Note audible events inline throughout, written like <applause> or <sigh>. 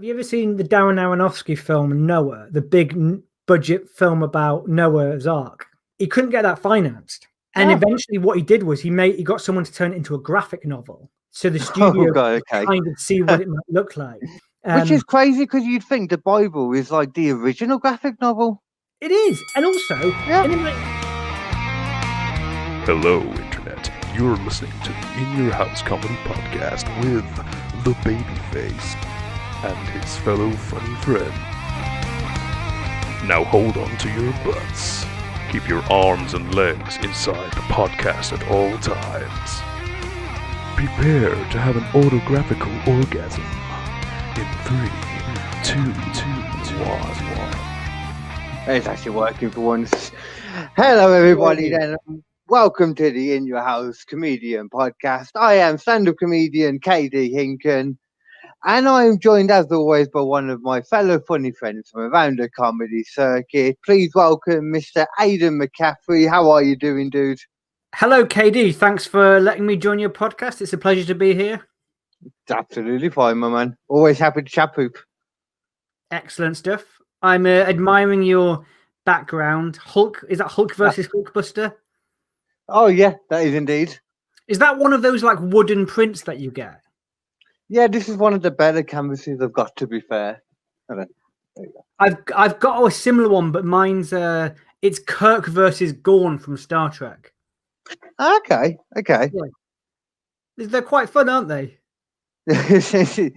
Have you ever seen the Darren Aronofsky film Noah, the big budget film about Noah's Ark? He couldn't get that financed, and Oh. eventually, what he did was he made he got someone to turn it into a graphic novel, so the <laughs> studio Oh, God, okay. kind of see what it might <laughs> look like. Which Um, is crazy because you'd think the Bible is like the original graphic novel. it is, and also, Yeah. and it might- Hello, Internet. You're listening to the In Your House Comedy Podcast with the Babyface and his fellow funny friend. Now hold on to your butts. Keep your arms and legs inside the podcast at all times. Prepare to have an autographical orgasm in three, two, two, one, one. It's actually working for once. Hello, everybody. Then um, welcome to the In Your House Comedian Podcast. I am stand-up comedian KD Hinken, and I am joined, as always, by one of my fellow funny friends from around the comedy circuit. Please welcome Mr. Aidan McCaffrey. How are you doing, dude? hello, KD. Thanks for letting me join your podcast. It's a pleasure to be here. It's absolutely fine, my man. Always happy to chat poop. Excellent stuff. I'm uh, admiring your background. Hulk is that Hulk versus Hulkbuster? Oh yeah, that is indeed. Is that one of those like wooden prints that you get? Yeah, this is one of the better canvases I've got. To be fair. I've I've got a similar one, but mine's uh it's Kirk versus Gorn from Star Trek. Okay, okay. They're quite fun, aren't they? <laughs>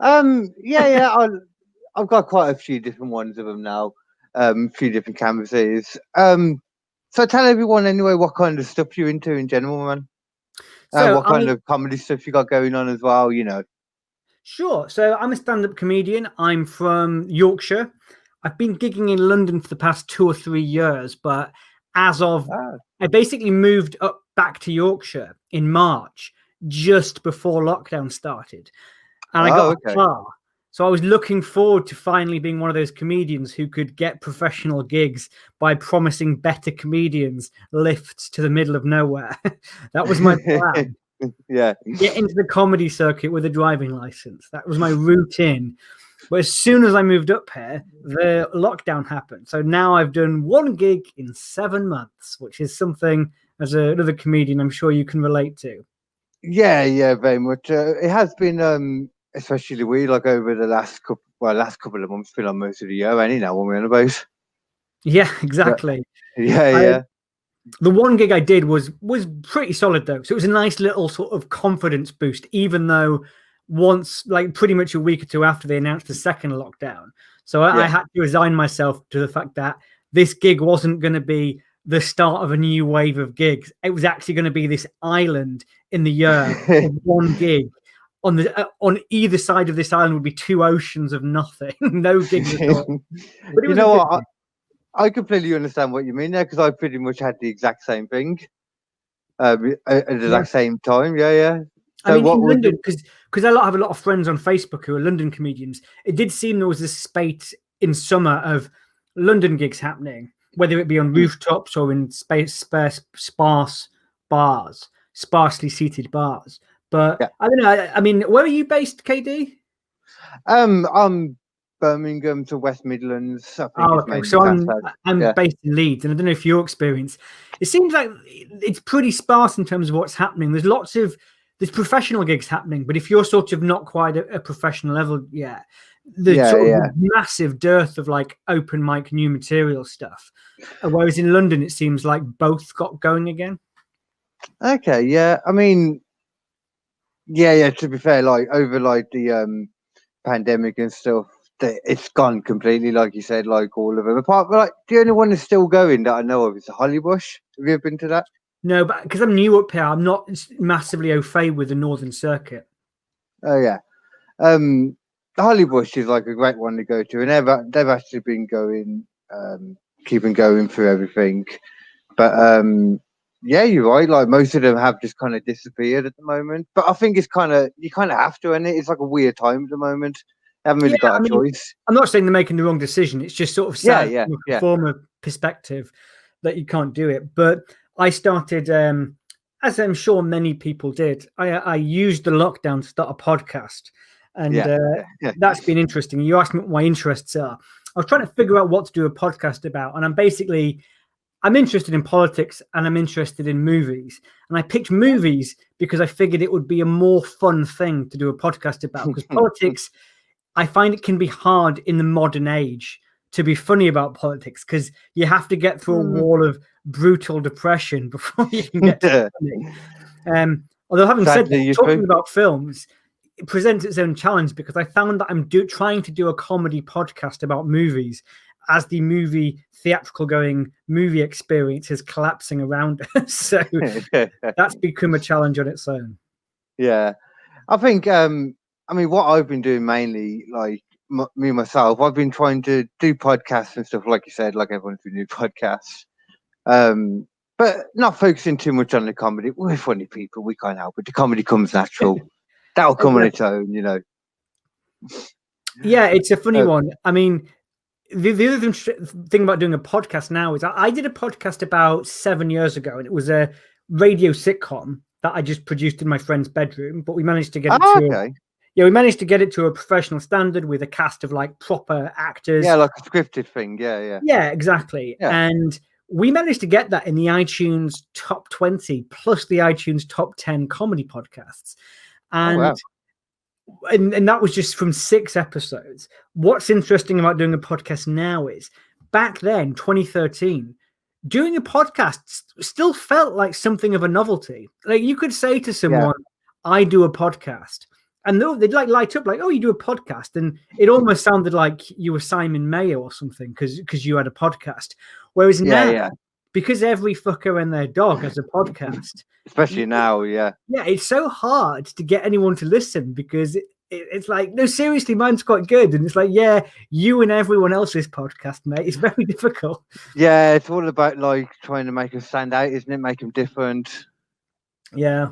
um, yeah, yeah. I, I've got quite a few different ones of them now. Um, a few different canvases. Um, so tell everyone anyway what kind of stuff you're into in general, man. Uh, So, what kind I- of comedy stuff you got going on as well? You know. Sure. So I'm a stand-up comedian. I'm from Yorkshire. I've been gigging in London for the past two or three years, but as of Ah, I basically moved up back to Yorkshire in March, just before lockdown started, and I Oh, got okay. a car. So I was looking forward to finally being one of those comedians who could get professional gigs by promising better comedians lifts to the middle of nowhere. <laughs> that was my <laughs> plan. <laughs> yeah. Get into the comedy circuit with a driving license. That was my route in. But as soon as I moved up here, the lockdown happened. So now I've done one gig in seven months, which is something as a, another comedian I'm sure you can relate to. Yeah, yeah, very much. Uh, it has been, um, especially we like over the last couple, well, last couple of months, been on most of the year, any now one we're on about. Yeah, <laughs> exactly. Yeah, I- yeah. The one gig I did was was pretty solid though. So it was a nice little sort of confidence boost, even though once like pretty much a week or two after they announced the second lockdown. So I, I had to resign myself to the fact that this gig wasn't going to be the start of a new wave of gigs. It was actually going to be this island in the year <laughs> one gig. On the uh, on either side of this island would be two oceans of nothing, <laughs> no gigs at all. <laughs> But it you was know what? I, completely understand what you mean there because I pretty much had the exact same thing um, at the exact same time. Yeah, yeah. I So mean, what in London, because because I have a lot of friends on Facebook who are London comedians. It did seem there was this spate in summer of London gigs happening, whether it be on rooftops or in space, sparse, sparse bars, sparsely seated bars. But Yeah. I don't know. I, I mean, where are you based, KD? Um, I'm Birmingham to West Midlands. oh, okay. so I'm. I'm yeah. based in Leeds, and I don't know if your experience. It seems like it's pretty sparse in terms of what's happening. There's lots of there's professional gigs happening, but if you're sort of not quite a, a professional level yet, the Yeah, sort of yeah. massive dearth of like open mic new material stuff. Uh, Whereas in London, it seems like both got going again. Okay, yeah. I mean, yeah, yeah. To be fair, like over like the um pandemic and stuff, the- it's gone completely. Like you said, like all of them. Apart but like the only one that's still going that I know of is the Hollybush. Have you ever been to that? No, but because I'm new up here, I'm not massively au fait with the Northern Circuit. Oh yeah. Um the Hollybush is like a great one to go to and they've they've actually been going um keeping going through everything. But um yeah, you're right. Like most of them have just kind of disappeared at the moment. But I think it's kind of you kind of have to, and it? it's like a weird time at the moment. Haven't really Yeah, got I a mean, choice. I'm not saying they're making the wrong decision. It's just sort of Yeah, sad yeah, from a yeah. perspective that you can't do it. But I started, um, as I'm sure many people did, I, I used the lockdown to start a podcast. and Yeah, uh, yeah. that's been interesting. You asked me what my interests are. I was trying to figure out what to do a podcast about, and I'm basically I'm interested in politics and I'm interested in movies. And I picked movies because I figured it would be a more fun thing to do a podcast about. <laughs> Because politics, I find it can be hard in the modern age to be funny about politics because you have to get through a Mm. wall of brutal depression <laughs> before you can get to funny. Um, although having said that, talking about films, it presents its own challenge because I found that I'm do, trying to do a comedy podcast about movies as the movie theatrical going movie experience is collapsing around <laughs> us. so <laughs> that's become a challenge on its own. yeah, I think. Um, I mean, what I've been doing mainly, like m- me myself, I've been trying to do podcasts and stuff, like you said, like everyone's been doing podcasts. Um, but not focusing too much on the comedy. We're funny people. We can't help it. The comedy comes natural. <laughs> That'll come on its own, you know. Yeah, it's a funny Uh, one. I mean, the, the other thing, thing about doing a podcast now is I, I did a podcast about seven years ago, and it was a radio sitcom that I just produced in my friend's bedroom. But we managed to get it Oh, to a, okay. Yeah, we managed to get it to a professional standard with a cast of like proper actors. Yeah, like a scripted thing. Yeah, yeah. Yeah, exactly. Yeah. And we managed to get that in the iTunes top 20 plus the iTunes top 10 comedy podcasts. Oh, and, Oh, wow. and and that was just from six episodes. What's interesting about doing a podcast now is back then, 2013, doing a podcast st- still felt like something of a novelty. Like you could say to someone, I do a podcast. And they'd like light up like, oh, you do a podcast, and it almost sounded like you were Simon Mayo or something because because you had a podcast. Whereas Yeah, now, yeah. because every fucker and their dog has a podcast, <laughs> Especially now, yeah. yeah, it's so hard to get anyone to listen because it, it, it's like, no, seriously, mine's quite good, and it's like, yeah, you and everyone else's podcast, mate. It's <laughs> very difficult. Yeah, it's all about like trying to make us stand out, isn't it? Make them different. Yeah,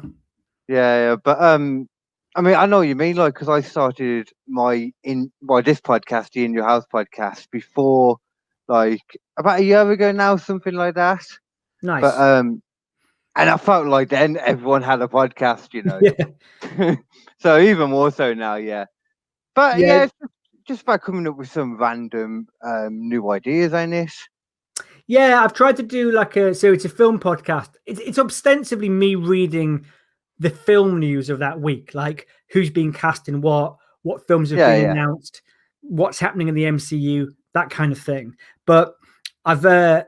Yeah, yeah. But um, I mean, I know what you mean, like, because I started my in my this podcast, the In Your House podcast, before like about a year ago now, something like that. nice. But um, and I felt like then everyone had a podcast, you know. yeah, <laughs> so even more so now, yeah. But Yeah. yeah, it's just, just about coming up with some random um new ideas, ain't this. Yeah, I've tried to do like a so it's a film podcast. It's it's ostensibly me reading the film news of that week, like who's being cast in what, what films have Yeah, been yeah. announced, what's happening in the MCU, that kind of thing. But I've uh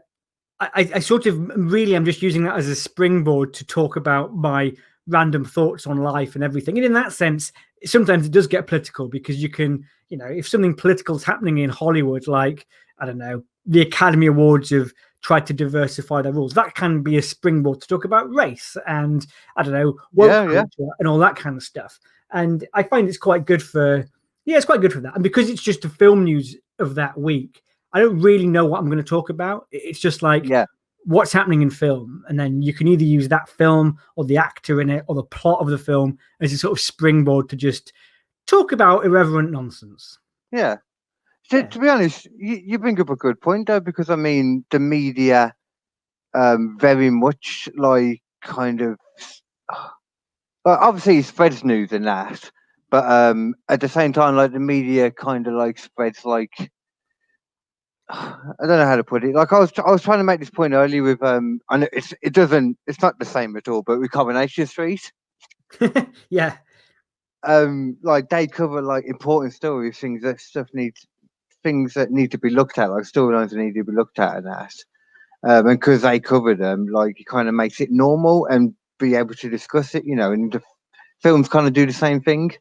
I, I- sort of really I'm just using that as a springboard to talk about my random thoughts on life and everything. And in that sense, sometimes it does get political because you can, you know, if something political is happening in Hollywood, like I don't know, the Academy Awards have tried to diversify their rules. That can be a springboard to talk about race and I don't know, Yeah, yeah. and all that kind of stuff. And I find it's quite good for yeah, it's quite good for that. And because it's just the film news of that week, I don't really know what I'm going to talk about. It's just like Yeah. what's happening in film, and then you can either use that film or the actor in it or the plot of the film as a sort of springboard to just talk about irreverent nonsense. Yeah. To, to be honest, you, you bring up a good point though, because I mean, the media, um, very much like kind of, well, obviously it spreads news and that, but um, at the same time, like the media kind of like spreads like, <sighs> I don't know how to put it. Like I was, I was trying to make this point earlier with, um, I know it's, it doesn't, it's not the same at all, but with Coronation Street, <laughs> yeah, um like they cover like important stories things that stuff needs things that need to be looked at like storylines that need to be looked at and that um and because they cover them like it kind of makes it normal and be able to discuss it you know and the films kind of do the same thing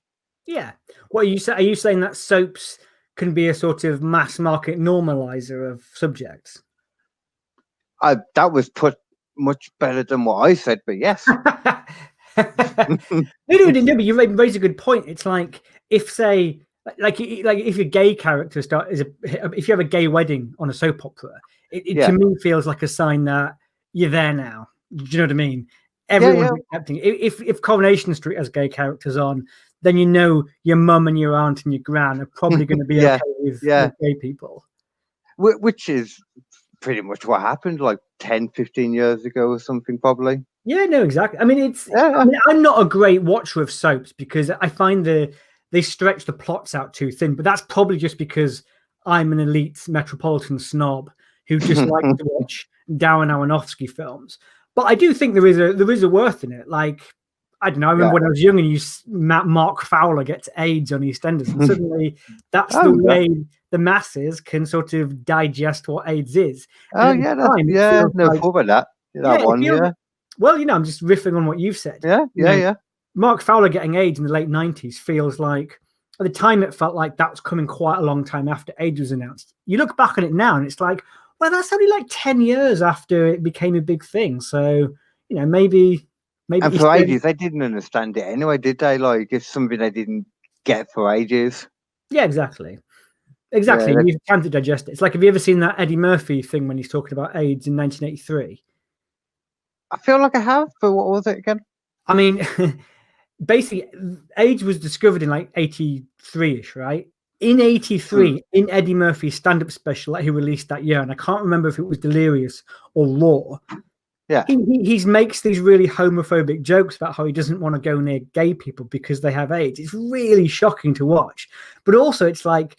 yeah. What are you say? Are you saying that soaps can be a sort of mass market normalizer of subjects? I, that was put much better than what i said but yes no, no, no, but you ra- raise a good point. It's like if, say, like like if your gay character start is a if you have a gay wedding on a soap opera, it, it Yeah. to me feels like a sign that you're there now. Do you know what I mean? Everyone's accepting. If if Coronation Street has gay characters on, then you know your mum and your aunt and your gran are probably <laughs> going to be Yeah, okay with, yeah. with gay people. Which is pretty much what happened like 10 15 years ago or something probably Yeah, no, exactly. I mean, it's yeah I mean, I'm not a great watcher of soaps because I find the they stretch the plots out too thin. But that's probably just because I'm an elite metropolitan snob who just <laughs> likes to watch Darren Aronofsky films. But I do think there is a there is a worth in it. Like I don't know. I remember Yeah. when I was young and you Mark Fowler gets AIDS on EastEnders, and <laughs> suddenly that's Oh, the yeah. way the masses can sort of digest what AIDS is. Oh the yeah, time, yeah. No like- that. That Yeah, one, yeah, Well, you know, I'm just riffing on what you've said. yeah, you yeah, know, yeah. Mark Fowler getting AIDS in the late 90s feels like at the time it felt like that was coming quite a long time after AIDS was announced. You look back on it now and it's like, well, that's only like 10 years after it became a big thing. So, you know, maybe maybe And for ages, they didn't understand it anyway, did they? Like, it's something they didn't get for ages. Yeah, exactly. Exactly. that- you can't digest it. It's like have you ever seen that Eddie Murphy thing when he's talking about AIDS in 1983? I feel like I have, but what was it again? I mean, <laughs> basically, AIDS was discovered in like 83 ish, right? In 83, Hmm. in Eddie Murphy's stand up special that he released that year, and I can't remember if it was Delirious or Raw. Yeah. He, he he's makes these really homophobic jokes about how he doesn't want to go near gay people because they have AIDS. It's really shocking to watch. But also, it's like,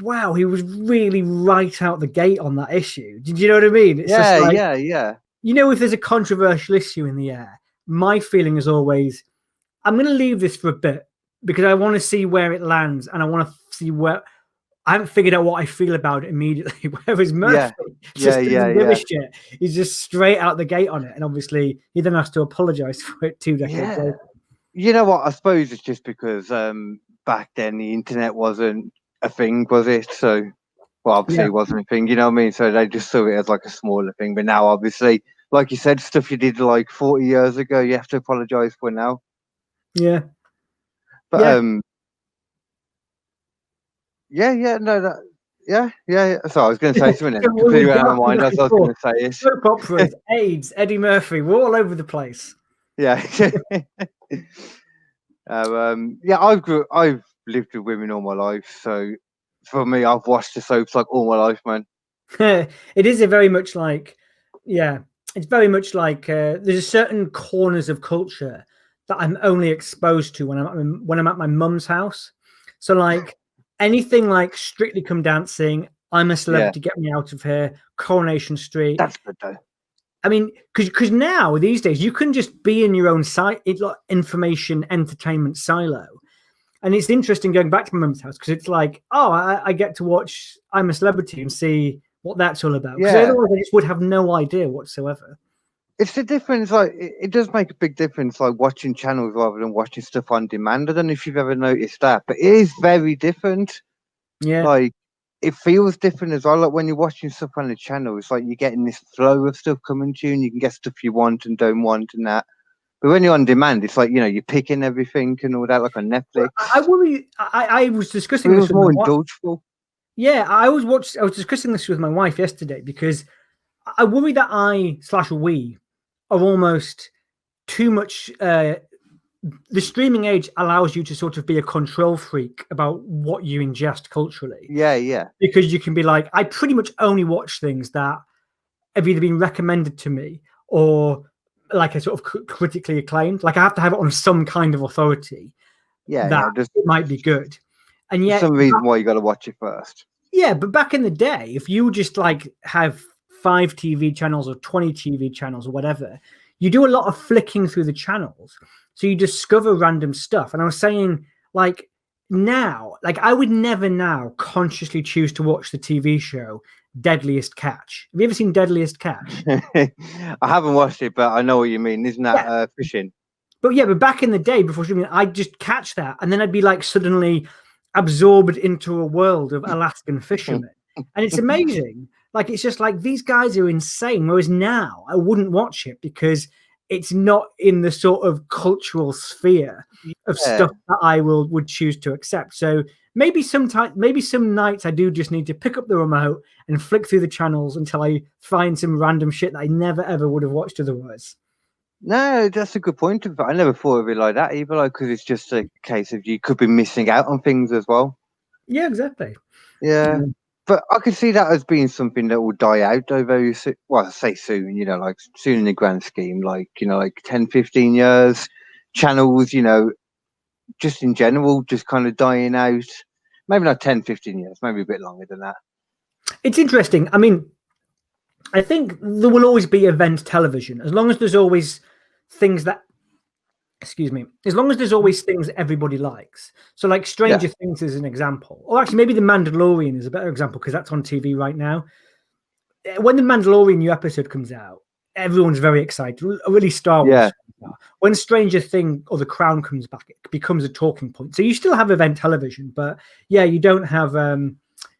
wow, he was really right out the gate on that issue. Did you know what I mean? It's yeah, just like, yeah, yeah. you know, if there's a controversial issue in the air, my feeling is always, I'm going to leave this for a bit because I want to see where it lands and I want to see where I haven't figured out what I feel about it immediately. <laughs> Whereas Murphy Yeah, just yeah, yeah, give a shit. He's just straight out the gate on it. And obviously, he then has to apologize <laughs> for it two decades Yeah. later. You know what? I suppose it's just because um, back then the internet wasn't a thing, was it? So, well, obviously it wasn't a thing. You know what I mean? So they just saw it as like a smaller thing. But now, obviously, like you said, stuff you did like 40 years ago, you have to apologize for now. Yeah. But Yeah. um, yeah, yeah, no, that, yeah, yeah. yeah. So I was going to say <laughs> something. Yeah, and well, completely went out of my mind. That's what I was going to say. Is Soap operas, <laughs> AIDS, Eddie Murphy, we're all over the place. yeah, <laughs> Uh, um, yeah. I've grew, I've lived with women all my life, so for me, I've watched the soaps like all my life, man. it is a very much like yeah it's very much like uh, there's certain corners of culture that i'm only exposed to when i'm my, when i'm at my mum's house so like anything like strictly come dancing i'm a celebrity get me out of here coronation street That's good though. I mean, because because now these days you can just be in your own site, it's like information entertainment silo, and it's interesting going back to my mum's house because it's like, oh, I, I get to watch I'm a Celebrity and see what that's all about. Because Yeah. otherwise, I just would have no idea whatsoever. It's the difference. Like it, it does make a big difference, like watching channels rather than watching stuff on demand. I don't know if you've ever noticed that, but it is very different. Yeah, like it feels different as well. Like when you're watching stuff on the channel, it's like you're getting this flow of stuff coming to you, and you can get stuff you want and don't want, and that. But when you're on demand, it's like you know you're picking everything and all that, like on Netflix. I, I worry. I, I was It discussing this feels more indulgeful. Yeah, I was watch. I was discussing this with my wife yesterday because I worry that I slash we are almost too much. Uh, the streaming age allows you to sort of be a control freak about what you ingest culturally Yeah, yeah, because you can be like, I pretty much only watch things that have either been recommended to me or like a sort of critically acclaimed. Like I have to have it on some kind of authority yeah. yeah. that There's it might be good. And yet, some reason why you got to watch it first. yeah, but back in the day, if you just like have five TV channels or 20 TV channels or whatever, you do a lot of flicking through the channels. So you discover random stuff. And I was saying, like, now, like, I would never now consciously choose to watch the TV show Deadliest Catch. Have you ever seen Deadliest Catch? <laughs> I haven't watched it, but I know what you mean. Isn't that Yeah. uh, fishing? But yeah, but back in the day before streaming, I'd just catch that and then I'd be like suddenly absorbed into a world of <laughs> Alaskan fishermen. And it's <laughs> amazing. Like it's just like these guys are insane. Whereas now I wouldn't watch it because it's not in the sort of cultural sphere of Yeah. stuff that I will would choose to accept. So maybe sometimes maybe some nights I do just need to pick up the remote and flick through the channels until I find some random shit that I never ever would have watched otherwise. No, that's a good point. But I never thought of it like that either. Like, because it's just a case of you could be missing out on things as well. Yeah, exactly. Yeah. Mm. But I could see that as being something that will die out over. Well, say soon, you know, like soon in the grand scheme, like, you know, like 10, 15 years, channels, you know, just in general, just kind of dying out. Maybe not 10, 15 years, maybe a bit longer than that. It's interesting. I mean, I think there will always be event television as long as there's always things that excuse me as long as there's always things everybody likes so like stranger yeah. things is an example or actually maybe the mandalorian is a better example because that's on tv right now eh, when the mandalorian new episode comes out everyone's very excited really star wars yeah. when stranger thing or the crown comes back it becomes a talking point so you still have event television but yeah you don't have um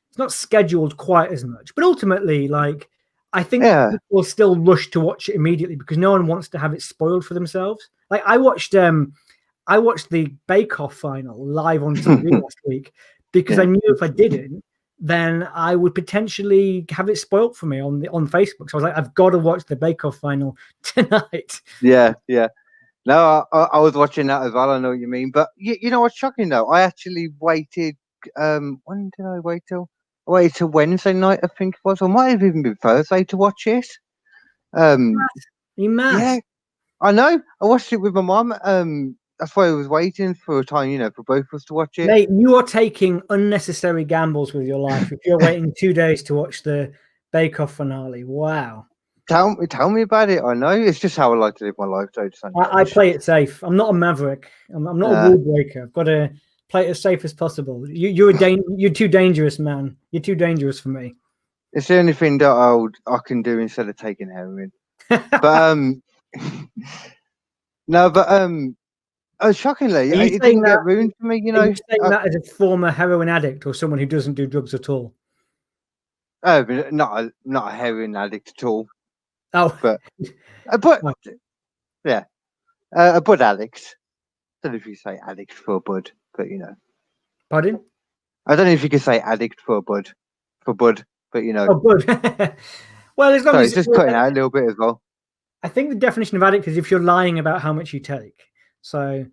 it's not scheduled quite as much but ultimately like I think yeah. people still rush to watch it immediately because no one wants to have it spoiled for themselves. Like I watched um I watched the Bake Off final live on TV <laughs> last week because yeah. I knew if I didn't, then I would potentially have it spoilt for me on the on Facebook. So I was like, I've got to watch the Bake Off final <laughs> tonight. Yeah, yeah. No, I, I, was watching that as well. I know what you mean, but you, you know what's shocking though? I actually waited. Um, when did I wait till? waited till Wednesday night, I think it was, or might have even been Thursday to watch it. Um, you mad? Yeah, I know. I watched it with my mum. Um, that's why I was waiting for a time, you know, for both of us to watch it. Mate, you are taking unnecessary gambles with your life if you're <laughs> waiting two days to watch the Bake Off finale. Wow. Tell me, tell me about it. I know it's just how I like to live my life. Though, I, I, play it safe. I'm not a maverick. I'm, I'm not uh, a rule breaker. I've got to play it as safe as possible. You, you're a da- <laughs> you're too dangerous, man. You're too dangerous for me. It's the only thing that I'll, I can do instead of taking heroin. but um, no, but um, oh, shockingly, it didn't that, get ruined for me. You know, you saying uh, that as a former heroin addict or someone who doesn't do drugs at all. Oh, not a, not a heroin addict at all. Oh, but but <laughs> yeah, uh, a bud addict. I don't know if you say addict for a bud but you know. Pardon? I don't know if you could say addict for bud, for bud, but you know. Oh, bud. <laughs> well, as long as just cutting out a little bit as well. I think the definition of addict is if you're lying about how much you take. So,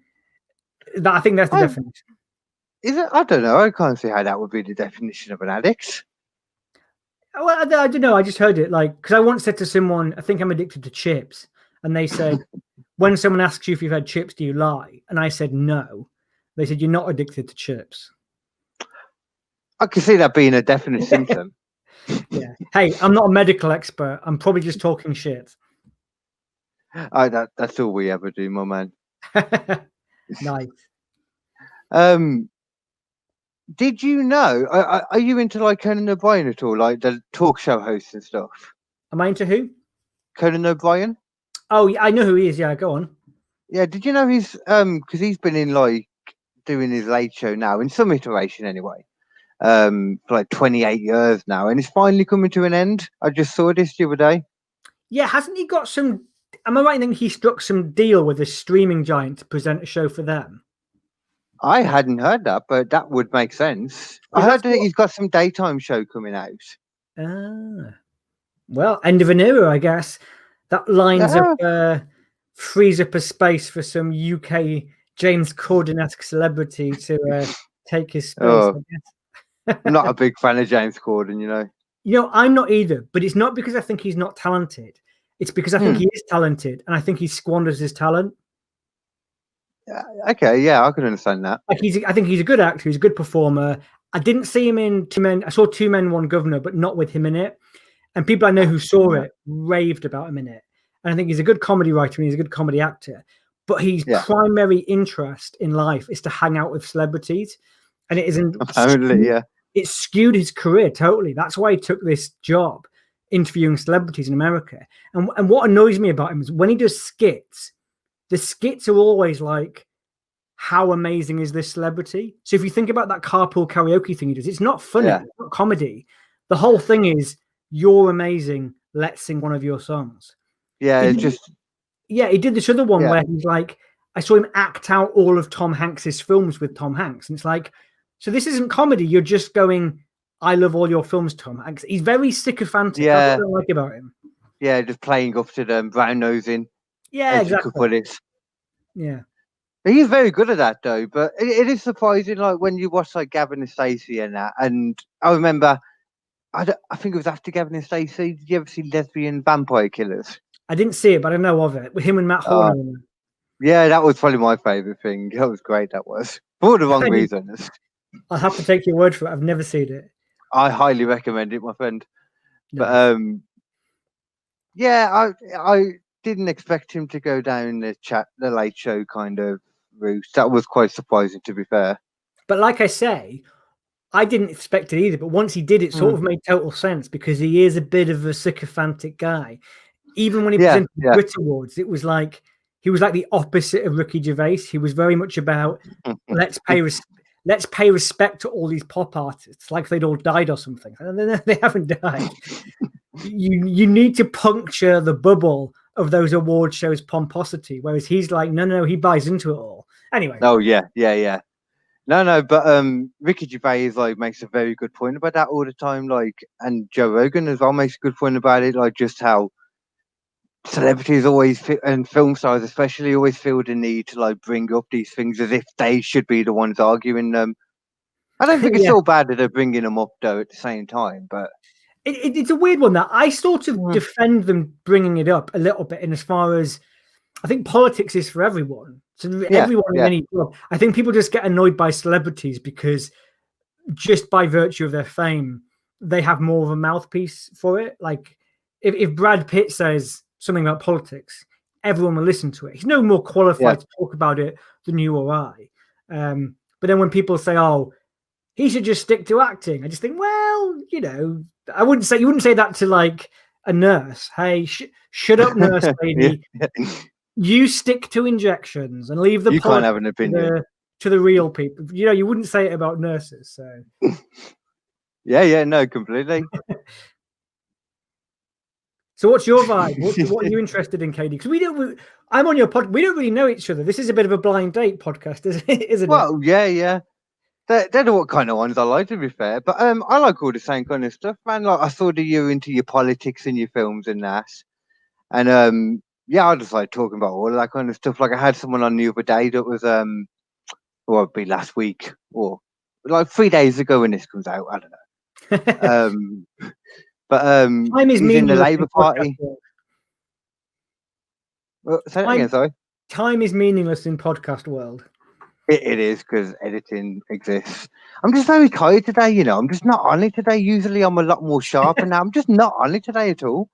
that, I think that's the I, definition. Is it? I don't know. I can't see how that would be the definition of an addict. Oh, well, I, I don't know. I just heard it like because I once said to someone, "I think I'm addicted to chips," and they said, <laughs> "When someone asks you if you've had chips, do you lie?" And I said, "No." They said you're not addicted to chips. I can see that being a definite <laughs> symptom. yeah. Hey, I'm not a medical expert. I'm probably just talking shit. I, that, that's all we ever do, my man. <laughs> nice. <laughs> Um, did you know? Are, are, you into like Conan O'Brien at all, like the talk show hosts and stuff? Am I into who? Conan O'Brien. Oh, I know who he is. Yeah, go on. Yeah, did you know he's um because he's been in like doing his late show now in some iteration anyway um for like 28 years now and it's finally coming to an end i just saw this the other day yeah hasn't he got some am i right in thinking he struck some deal with a streaming giant to present a show for them i hadn't heard that but that would make sense i heard that what... he's got some daytime show coming out ah well end of an era i guess that lines yeah. up uh frees up a space for some uk James Corden-esque celebrity to uh, take his space. Oh, I'm not a <laughs> big fan of James Corden, you know. You know, I'm not either, but it's not because I think he's not talented. It's because I think hmm. he is talented, and I think he squanders his talent. Uh, okay, yeah, I can understand that. Like he's, I think he's a good actor. He's a good performer. I didn't see him in Two Men. I saw Two Men, One Governor, but not with him in it. And people I know who saw it raved about him in it. And I think he's a good comedy writer and he's a good comedy actor but his yeah. primary interest in life is to hang out with celebrities, and it isn't. <laughs> Apparently, yeah. It skewed his career totally. That's why he took this job, interviewing celebrities in America. And and what annoys me about him is when he does skits, the skits are always like, "How amazing is this celebrity?" So if you think about that carpool karaoke thing he does, it's not funny, yeah. it's not comedy. The whole thing is, "You're amazing. Let's sing one of your songs." Yeah, it just yeah, he did this other one yeah. where he's like, I saw him act out all of Tom Hanks's films with Tom Hanks, and it's like, so this isn't comedy. You're just going, I love all your films, Tom. He's very sycophantic. Yeah, That's what I like about him. Yeah, just playing up to them, brown nosing. Yeah, exactly. put it. Yeah. He's very good at that though, but it, it is surprising. Like when you watch like Gavin and Stacey and that, and I remember, I, I think it was after Gavin and Stacey. Did you ever see Lesbian Vampire Killers? I didn't see it, but I know of it with him and Matt Horne. Uh, yeah, that was probably my favorite thing. That was great. That was for the wrong reasons. I'll have to take your word for it. I've never seen it. I highly recommend it, my friend. No. But um, yeah, I I didn't expect him to go down the chat, the late show kind of route. That was quite surprising, to be fair. But like I say, I didn't expect it either. But once he did, it sort Mm. of made total sense because he is a bit of a sycophantic guy. Even when he Yeah, presented yeah. Brit Awards, it was like he was like the opposite of Ricky Gervais. He was very much about <laughs> let's pay res- let's pay respect to all these pop artists, like they'd all died or something. And <laughs> they haven't died. you you need to puncture the bubble of those award shows pomposity, whereas he's like, no, no, no, he buys into it all. Anyway, Oh yeah, yeah, yeah. No, no, but um, Ricky Gervais like makes a very good point about that all the time. Like, and Joe Rogan as well makes a good point about it. Like, just how celebrities always and film stars especially always feel the need to like bring up these things as if they should be the ones arguing them. I don't think <laughs> it's Yeah. so bad that they're bringing them up though at the same time, but it, it- it's a weird one that I sort of Mm. defend them bringing it up a little bit in as far as I think politics is for everyone. So Yeah, everyone yeah. in any job. I think people just get annoyed by celebrities because just by virtue of their fame, they have more of a mouthpiece for it. Like if, if Brad Pitt says something about politics, everyone will listen to it. He's no more qualified Yeah. to talk about it than you or I. Um, but then when people say, "Oh, he should just stick to acting," I just think, well, you know, I wouldn't say you wouldn't say that to like a nurse. Hey, sh- shut up, nurse <laughs> lady. You stick to injections and leave the you can't have an to opinion. the, to the real people. You know, you wouldn't say it about nurses. So <laughs> Yeah, yeah, no, completely. So what's your vibe? What, <laughs> what are you interested in, Katie? Because we don't. we- I'm on your pod. We don't really know each other. This is a bit of a blind date podcast, <laughs> isn't it? Isn't it? Well, yeah, yeah. They're, they're what kind of ones I like to be fair. But um I like all the same kind of stuff, man. Like I saw that you're into your politics and your films and that. And um yeah, I just like talking about all of that kind of stuff. Like I had someone on the other day that was um or it'd be last week or like three days ago when this comes out. I don't know. <laughs> Um but um Time is he's in the meaningless Labour Party. Oh, say Time- again, sorry. Time is meaningless in podcast world. It, it is because editing exists. I'm just very tired today, you know. I'm just not on it today. Usually I'm a lot more sharp, and now I'm just not on it today at all.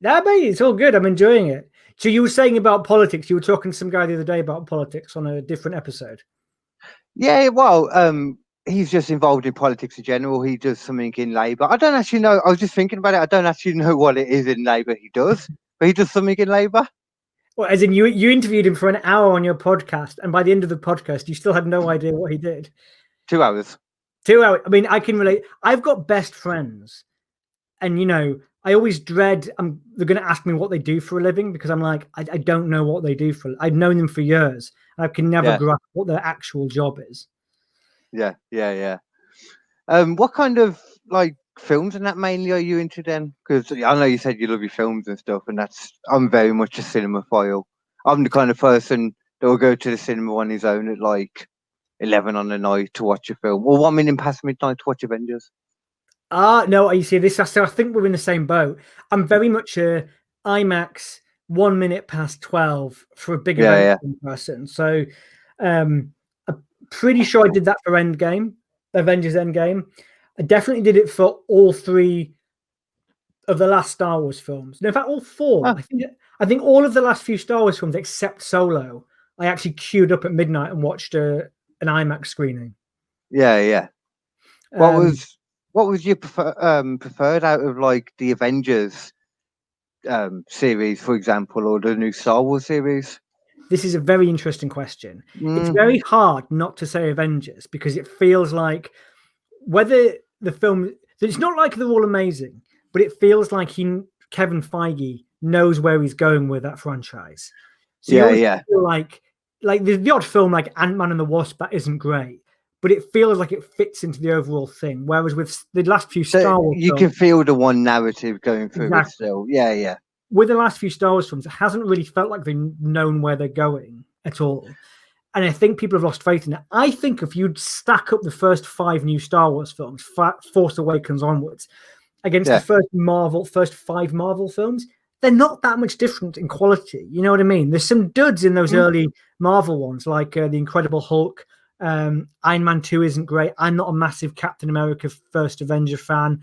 Yeah, mate, it's all good. I'm enjoying it. So you were saying about politics. You were talking to some guy the other day about politics on a different episode. Yeah, well, um, he's just involved in politics in general. He does something in Labour. I don't actually know. I was just thinking about it. I don't actually know what it is in Labour he does, but he does something in Labour. Well, as in you, you interviewed him for an hour on your podcast, and by the end of the podcast, you still had no idea what he did. Two hours. Two hours. I mean, I can relate. I've got best friends, and you know, I always dread. I'm they're going to ask me what they do for a living because I'm like, I, I don't know what they do for. I've known them for years. and I can never Yeah. grasp what their actual job is. Yeah, yeah, yeah. Um, what kind of like films and that mainly are you into then? Because I know you said you love your films and stuff, and that's I'm very much a cinemaphile. I'm the kind of person that will go to the cinema on his own at like eleven on the night to watch a film, or one minute past midnight to watch Avengers. Ah, no, you see this. So I think we're in the same boat. I'm very much a IMAX one minute past twelve for a big Yeah, in person. So, um, pretty sure I did that for Endgame, Avengers Endgame. I definitely did it for all three of the last Star Wars films. No, in fact, all four. Ah. I think I think all of the last few Star Wars films except Solo. I actually queued up at midnight and watched a, an IMAX screening. Yeah, yeah. What Um, was what was your prefer, um, preferred out of like the Avengers um, series, for example, or the new Star Wars series? This is a very interesting question. It's Mm, very hard not to say Avengers because it feels like whether the film it's not like they're all amazing, but it feels like he Kevin Feige knows where he's going with that franchise. So yeah, yeah, feel like like the, the odd film like Ant Man and the Wasp that isn't great, but it feels like it fits into the overall thing. Whereas with the last few So Star Wars you films, can feel the one narrative going through it still. Yeah, yeah. With the last few Star Wars films, it hasn't really felt like they've known where they're going at all. And I think people have lost faith in it. I think if you'd stack up the first five new Star Wars films, Force Awakens onwards, against Yeah. the first Marvel, first five Marvel films, they're not that much different in quality. You know what I mean? There's some duds in those Mm. early Marvel ones, like uh, the Incredible Hulk. Um, Iron Man Two isn't great. I'm not a massive Captain America First Avenger fan,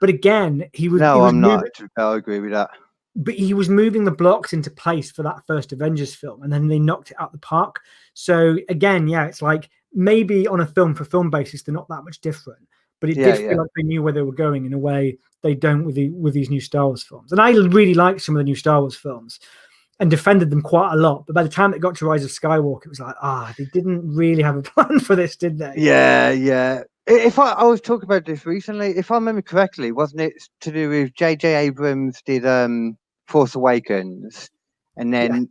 but again, he was. he No, was I'm not. moving- to be I agree with that. But he was moving the blocks into place for that first Avengers film, and then they knocked it out the park. So again, yeah, it's like maybe on a film for film basis, they're not that much different, but it Yeah, did feel yeah. like they knew where they were going in a way they don't with the with these new Star Wars films. And I really liked some of the new Star Wars films and defended them quite a lot. But by the time it got to Rise of Skywalker, it was like, ah, they didn't really have a <laughs> plan for this, did they? Yeah, yeah. If I, I was talking about this recently, if I remember correctly, wasn't it to do with J.J. Abrams did um Force Awakens, and then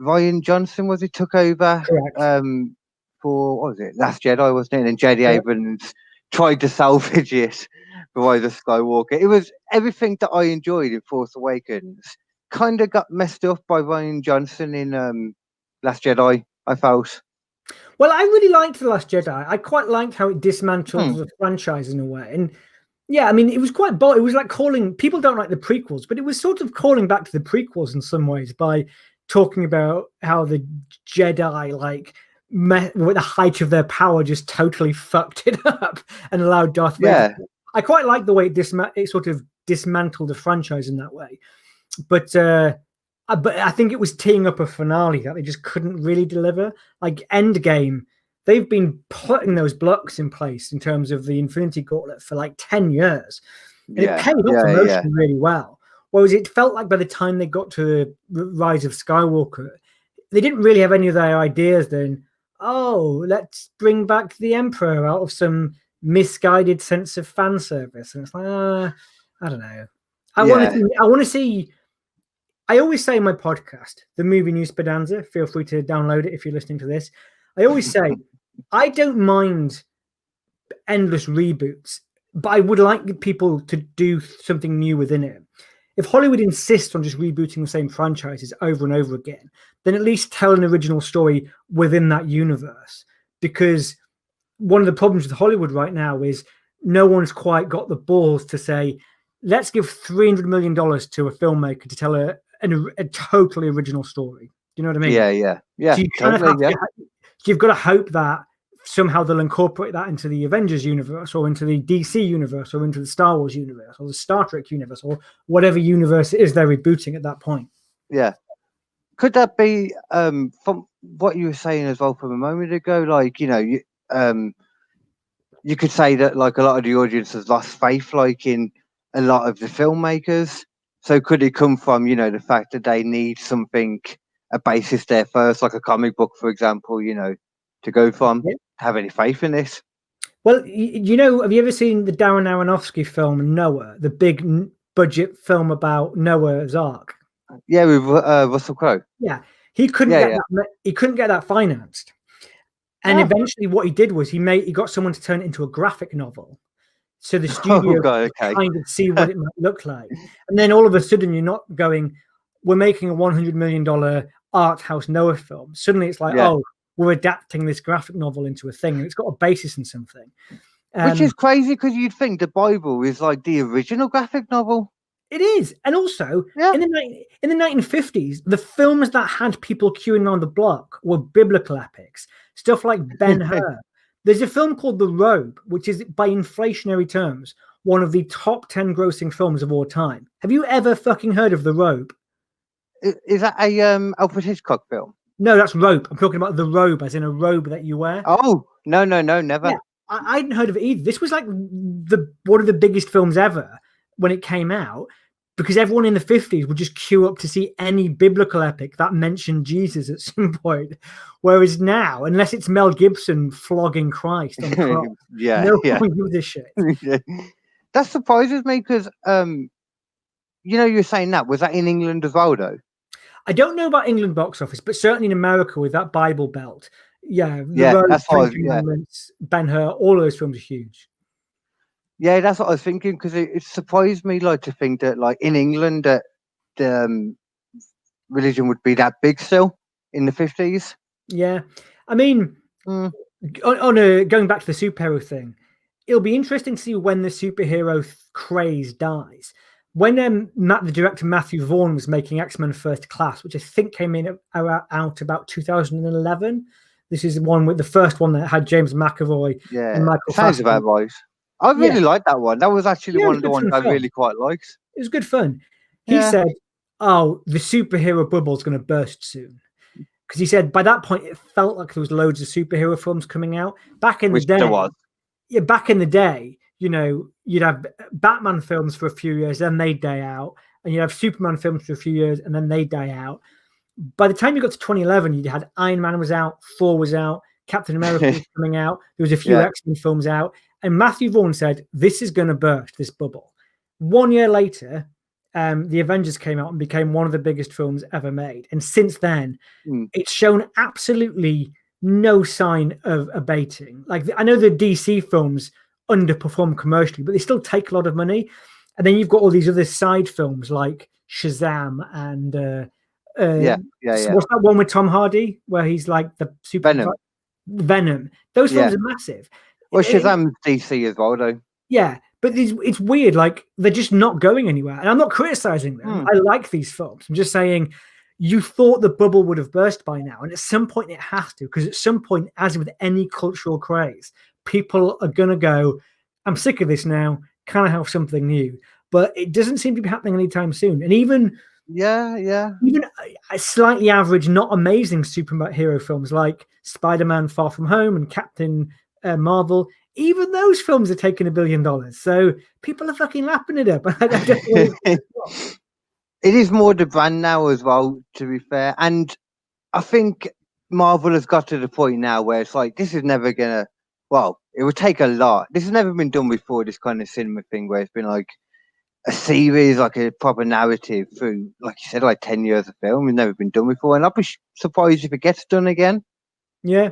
Rian Johnson was he took over um for what was it Last Jedi, wasn't it? And then J.J. Yeah. Abrams tried to <laughs> salvage it for Rise of Skywalker. It was everything that I enjoyed in Force Awakens kind of got messed up by Rian Johnson in um Last Jedi. I felt. Well, I really liked The Last Jedi. I quite liked how it dismantled Hmm. the franchise in a way. And yeah, I mean, it was quite bold. It was like calling people don't like the prequels, but it was sort of calling back to the prequels in some ways by talking about how the Jedi, like, me- with the height of their power, just totally fucked it <laughs> up and allowed Darth Vader. Yeah. I quite like the way it, disma- it sort of dismantled the franchise in that way. But uh, uh, but I think it was teeing up a finale that they just couldn't really deliver. Like Endgame, they've been putting those blocks in place in terms of the Infinity Gauntlet for like 10 years. And it paid off yeah, emotionally yeah. really well. Whereas it felt like by the time they got to R- Rise of Skywalker, they didn't really have any of their ideas then. Oh, let's bring back the Emperor out of some misguided sense of fan service. And it's like, uh, I don't know. I want Yeah. to. I want to see. I always say in my podcast, the movie news Spedanza. Feel free to download it if you're listening to this. I always <laughs> say, I don't mind endless reboots, but I would like people to do something new within it. If Hollywood insists on just rebooting the same franchises over and over again, then at least tell an original story within that universe. Because one of the problems with Hollywood right now is no one's quite got the balls to say, let's give $300 million to a filmmaker to tell a, an, a totally original story. Do you know what I mean? Yeah, yeah, yeah. So you kind of yeah. to, you've got to hope that somehow they'll incorporate that into the Avengers universe or into the DC universe or into the Star Wars universe or the Star Trek universe or whatever universe it is they're rebooting at that point. Yeah. Could that be um from what you were saying as well from a moment ago? Like, you know, you um you could say that like a lot of the audience has lost faith like in a lot of the filmmakers. So could it come from, you know, the fact that they need something a basis there first, like a comic book, for example, you know, to go from Yeah. have any faith in this? Well, you know, have you ever seen the Darren Aronofsky film Noah, the big budget film about Noah's Ark? Yeah, with uh, Russell Crowe. Yeah, He couldn't Yeah, get yeah. that. He couldn't get that financed, and Oh. eventually, what he did was he made he got someone to turn it into a graphic novel, so the <laughs> Oh studio god, okay. kind of see what it might look like. <laughs> And then all of a sudden, you're not going, we're making a $100 million art house Noah film. Suddenly it's like, Yeah. oh, we're adapting this graphic novel into a thing and it's got a basis in something. Which Um, is crazy because you'd think the Bible is like the original graphic novel. it is. And also, Yeah. in, the, in the 1950s, the films that had people queuing on the block were biblical epics, stuff like <laughs> Ben Hur. There's a film called The Robe, which is, by inflationary terms, one of the top 10 grossing films of all time. Have you ever fucking heard of The Robe? Is that a um Alfred Hitchcock film? No, that's rope. I'm talking about the robe, as in a robe that you wear. Oh no, no, no, never. Yeah. I, I hadn't heard of it either. This was like the one of the biggest films ever when it came out, because everyone in the 50s would just queue up to see any biblical epic that mentioned Jesus at <laughs> some point. Whereas now, unless it's Mel Gibson flogging Christ on the cross, <laughs> yeah, no yeah. one gives a shit. <laughs> Yeah. That surprises me because um, you know, you were saying that was that in England as well, though. I don't know about England box office, but certainly in America with that Bible Belt. Yeah, Yeah, Robe, that's what yeah. Ben Hur, all those films are huge. Yeah, that's what I was thinking because it, it surprised me, like to think that, like in England, that the um, religion would be that big still in the fifties. Yeah, I mean, Mm. on, on a going back to the superhero thing, it'll be interesting to see when the superhero th- craze dies. When um, Matt, the director Matthew Vaughn was making X Men First Class, which I think came in out, out about 2011. This is the one with the first one that had James McAvoy Yeah, and Michael. sounds about right. I really liked that one. That was actually Yeah, one it of the ones I fun. really quite liked. It was good fun. He Yeah. said, "Oh, the superhero bubble's going to burst soon." Because he said by that point it felt like there was loads of superhero films coming out back in Which the day. there was. yeah, back in the day, you know, you'd have Batman films for a few years, then they'd die out, and you'd have Superman films for a few years, and then they die out. By the time you got to 2011, you had Iron Man was out, Thor was out, Captain America was <laughs> coming out. There was a few Yeah. X Men films out, and Matthew Vaughn said, "This is going to burst this bubble." One year later, um, the Avengers came out and became one of the biggest films ever made, and since then, Mm. it's shown absolutely no sign of abating. Like I know the DC films underperform commercially, but they still take a lot of money. And then you've got all these other side films like Shazam and uh, uh, Yeah, yeah, yeah. what's that one with Tom Hardy where he's like the super Venom. Venom. Those films Yeah. are massive. Well, Shazam DC as well, though. yeah, but it's, it's weird. Like they're just not going anywhere. And I'm not criticizing them. Hmm. I like these films. I'm just saying you thought the bubble would have burst by now. And at some point it has to, because at some point, as with any cultural craze, people are going to go, I'm sick of this now. Can I have something new? But it doesn't seem to be happening anytime soon. And even Yeah, yeah. even slightly average, not amazing superhero films like Spider-Man: Far From Home and Captain uh, Marvel, even those films are taking a billion dollars. So people are fucking lapping it up. <laughs> I don't know. <laughs> it is more the brand now as well, to be fair. And I think Marvel has got to the point now where it's like this is never gonna. Well, it would take a lot. This has never been done before. This kind of cinema thing where it's been like a series, like a proper narrative through, like you said, like ten years of film. It's never been done before, and I'll be surprised if it gets done again. yeah.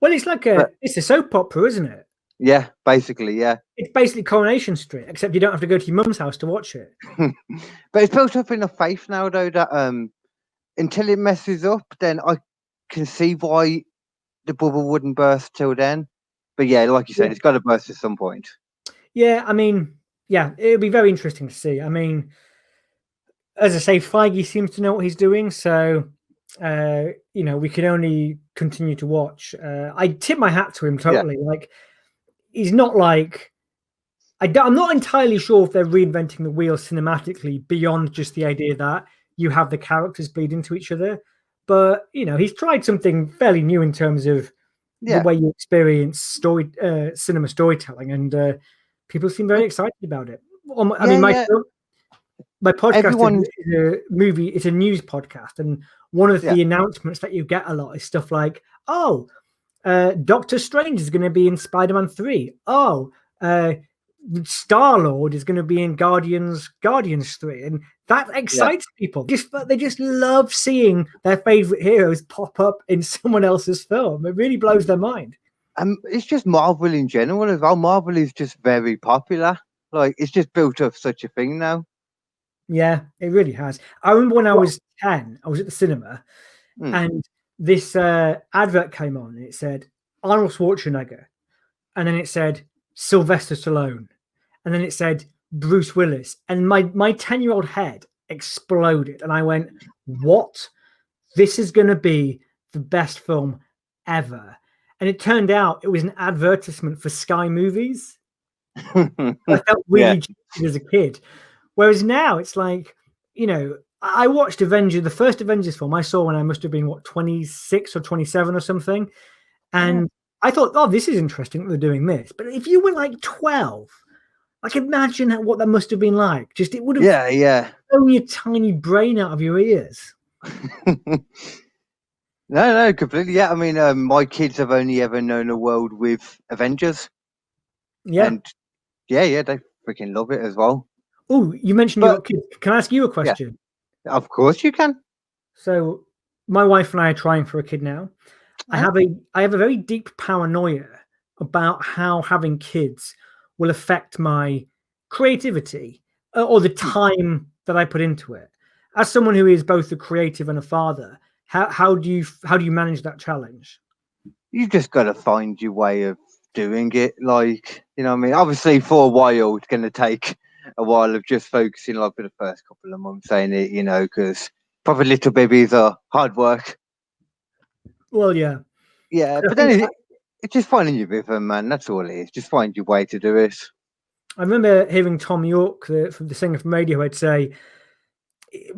Well, it's like a But- it's a soap opera, isn't it? Yeah, basically, yeah. It's basically Coronation Street, except you don't have to go to your mum's house to watch it. <laughs> But it's built up in enough faith now, though, that um, until it messes up, then I can see why the bubble wouldn't burst till then. But yeah, like you said, Yeah. it's got to burst at some point. Yeah, I mean, yeah, it'll be very interesting to see. I mean, as I say, Feige seems to know what he's doing, so uh, you know we can only continue to watch. Uh, I tip my hat to him totally. Like, he's not like I don't, I'm not entirely sure if they're reinventing the wheel cinematically beyond just the idea that you have the characters bleed into each other. But you know, he's tried something fairly new in terms of Yeah. the way you experience story uh, cinema storytelling, and uh, people seem very excited about it. Um, I Yeah, mean, my yeah. film- my podcast is- Everyone- is a movie. It's a news podcast, and one of the announcements that you get a lot is stuff like, "Oh, uh, Doctor Strange is going to be in Spider-Man Three. Oh, uh, Star Lord is going to be in Guardians Guardians Three, and that excites people. Just they just love seeing their favorite heroes pop up in <laughs> someone else's film. It really blows their mind. Um, it's just Marvel in general as well. Marvel is just very popular. Like it's just built up such a thing now. Yeah, it really has. I remember when I was 10, I was at the cinema Hmm. and this uh, advert came on and it said Arnold Schwarzenegger. And then it said Sylvester Stallone. And then it said Bruce Willis. And my my 10 year old head exploded. And I went, What? This is going to be the best film ever. And it turned out it was an advertisement for Sky Movies. <laughs> I felt really jaded as a kid. Whereas now it's like, you know, I watched Avenger, the first Avengers film I saw when I must have been what 26 or 27 or something. And I thought, oh, this is interesting they're doing this. But if you were like 12, like imagine what that must have been like. Just it would have yeah, yeah. blown your tiny brain out of your ears. <laughs> No, no, completely. Yeah, I mean, um, my kids have only ever known a world with Avengers, Yeah. and yeah, yeah, they freaking love it as well. oh, you mentioned but- got kids. Can I ask you a question? Of course, you can. So my wife and I are trying for a kid now. I Oh. have a I have a very deep paranoia about how having kids will affect my creativity uh, or the time that I put into it. As someone who is both a creative and a father, how how do you how do you manage that challenge? You've just got to find your way of doing it. Like, you know, what I mean, obviously, for a while, it's going to take a while of just focusing like for the first couple of months, saying it, you know, because probably little babies are hard work. Well, yeah. Yeah, but then it, it's just finding your rhythm, man. That's all it is. Just find your way to do it. I remember hearing Thom Yorke, the, from the singer from Radiohead, say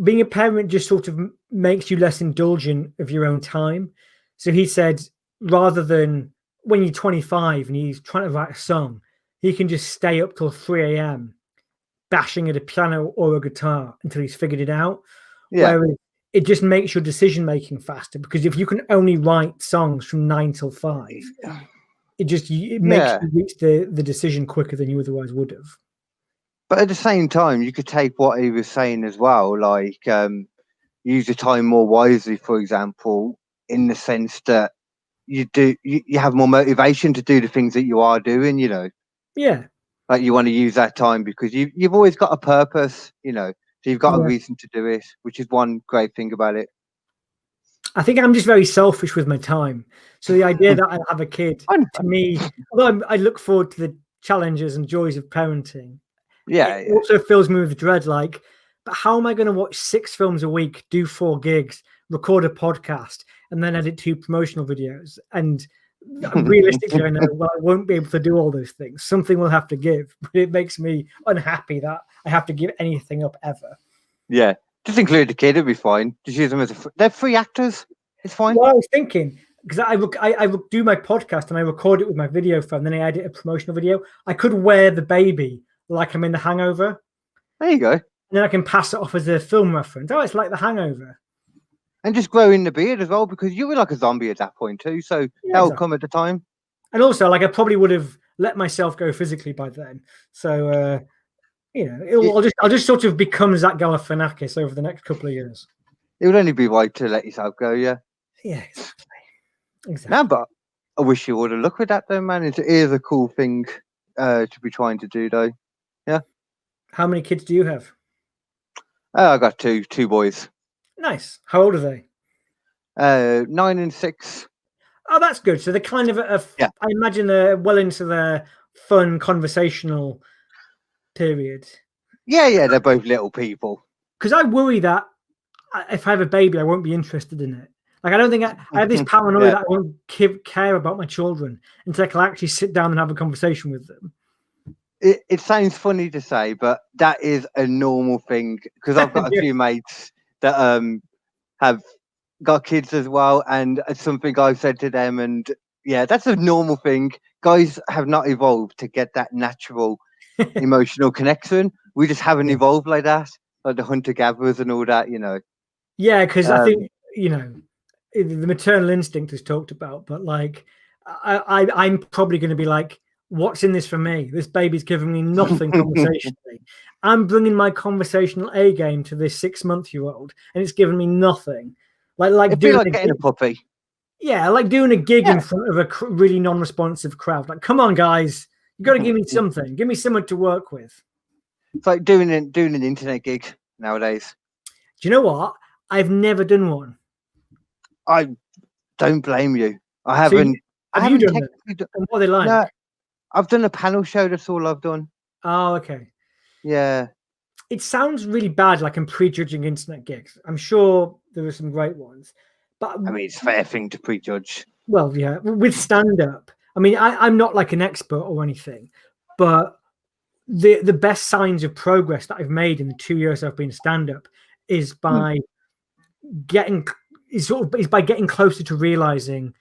being a parent just sort of makes you less indulgent of your own time. So he said, rather than when you're 25 and he's trying to write a song, he can just stay up till 3 a.m. bashing at a piano or a guitar until he's figured it out. Yeah, Whereas it just makes your decision making faster because if you can only write songs from nine till five, it just it makes Yeah. you reach the, the decision quicker than you otherwise would have. but at the same time, you could take what he was saying as well, like um, use your time more wisely. For example, in the sense that you do you, you have more motivation to do the things that you are doing. You know, Yeah. like you want to use that time because you you've always got a purpose. You know, so you've got a reason to do it, which is one great thing about it. I think I'm just very selfish with my time. So the idea that I have a kid <laughs> to me, although I'm, I look forward to the challenges and joys of parenting, Yeah, it yeah. also fills me with dread. Like, but how am I going to watch six films a week, do four gigs, record a podcast, and then edit two promotional videos? And realistically, <laughs> I know well, I won't be able to do all those things. Something will have to give, but it makes me unhappy that I have to give anything up ever. yeah. Just include the kid; it'll be fine. Just use them as a. fr- They're free actors. It's fine. Well, I was thinking because I, rec- I I do my podcast and I record it with my video phone, then I edit a promotional video. I could wear the baby like I'm in The Hangover, There you go. and then I can pass it off as a film reference. Oh, it's like The Hangover. And just growing the beard as well, because you were like a zombie at that point too. So Yeah, that'll exactly. come at the time. And also, like I probably would have let myself go physically by then. So uh, you know, Yeah. I'll just I'll just sort of become Zach Galifianakis over the next couple of years. It would only be right to let yourself go, yeah. Yeah, exactly. Exactly. No, but I wish you would have looked with that though, man. It is a cool thing uh, to be trying to do though. Yeah. How many kids do you have? Oh, I got two two boys. Nice. How old are they? Uh, nine and six. Oh, that's good. So they're kind of, a, a- Yeah. I imagine they're well into their fun conversational period. Yeah, yeah, they're both little people. Because I worry that if I have a baby, I won't be interested in it. Like I don't think I, I have this <laughs> paranoia Yeah. that I won't give, care about my children until I can actually sit down and have a conversation with them. It, it sounds funny to say, but that is a normal thing because I've <laughs> got a Yeah. few mates that um have got kids as well, and it's something I've said to them, and yeah, that's a normal thing. Guys have not evolved to get that natural <laughs> emotional connection. We just haven't evolved like that, like the hunter gatherers and all that, you know. Yeah, because I Um, think you know the maternal instinct is talked about, but like I, I I'm probably going to be like, what's in this for me? This baby's giving me nothing conversationally. <laughs> I'm bringing my conversational A game to this six month year old, and it's giving me nothing. Like like It'd doing like a getting a puppy. yeah, like doing a gig in front of a cr- really non-responsive crowd. Like, come on, guys, you got to give me <laughs> something. Give me someone to work with. It's like doing an, doing an internet gig nowadays. Do you know what? I've never done one. I don't blame you. I So you- haven't. I have you done it? And what are they like? No, I've done a panel show. That's all I've done. Oh, okay. Yeah. it sounds really bad like i'm prejudging internet gigs i'm sure there are some great ones but I mean, it's a fair thing to prejudge. well yeah with stand up i mean I, i'm not like an expert or anything but the the best signs of progress that i've made in the two years i've been stand up is hmm. by getting is sort of is by getting closer to realizing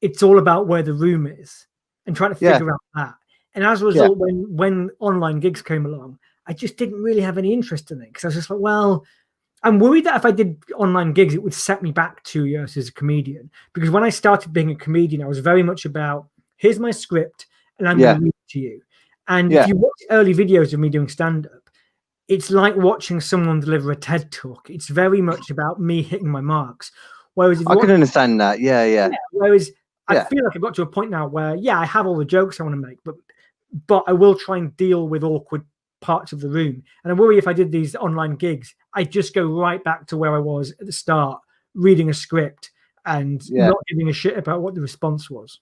it's all about where the room is and trying to Yeah. figure out that and as a Yeah. result when when online gigs came along i just didn't really have any interest in it because i was just like well i'm worried that if i did online gigs it would set me back two years as a comedian because when i started being a comedian i was very much about here's my script and i'm Yeah. going to read it to you and Yeah. if you watch early videos of me doing stand up it's like watching someone deliver a ted talk it's very much about me hitting my marks whereas if I can understand that. Yeah, yeah. Whereas I feel like I've got to a point now where, yeah, I have all the jokes I want to make, but but I will try and deal with awkward parts of the room. And I worry if I did these online gigs, I'd just go right back to where I was at the start, reading a script and Yeah. not giving a shit about what the response was.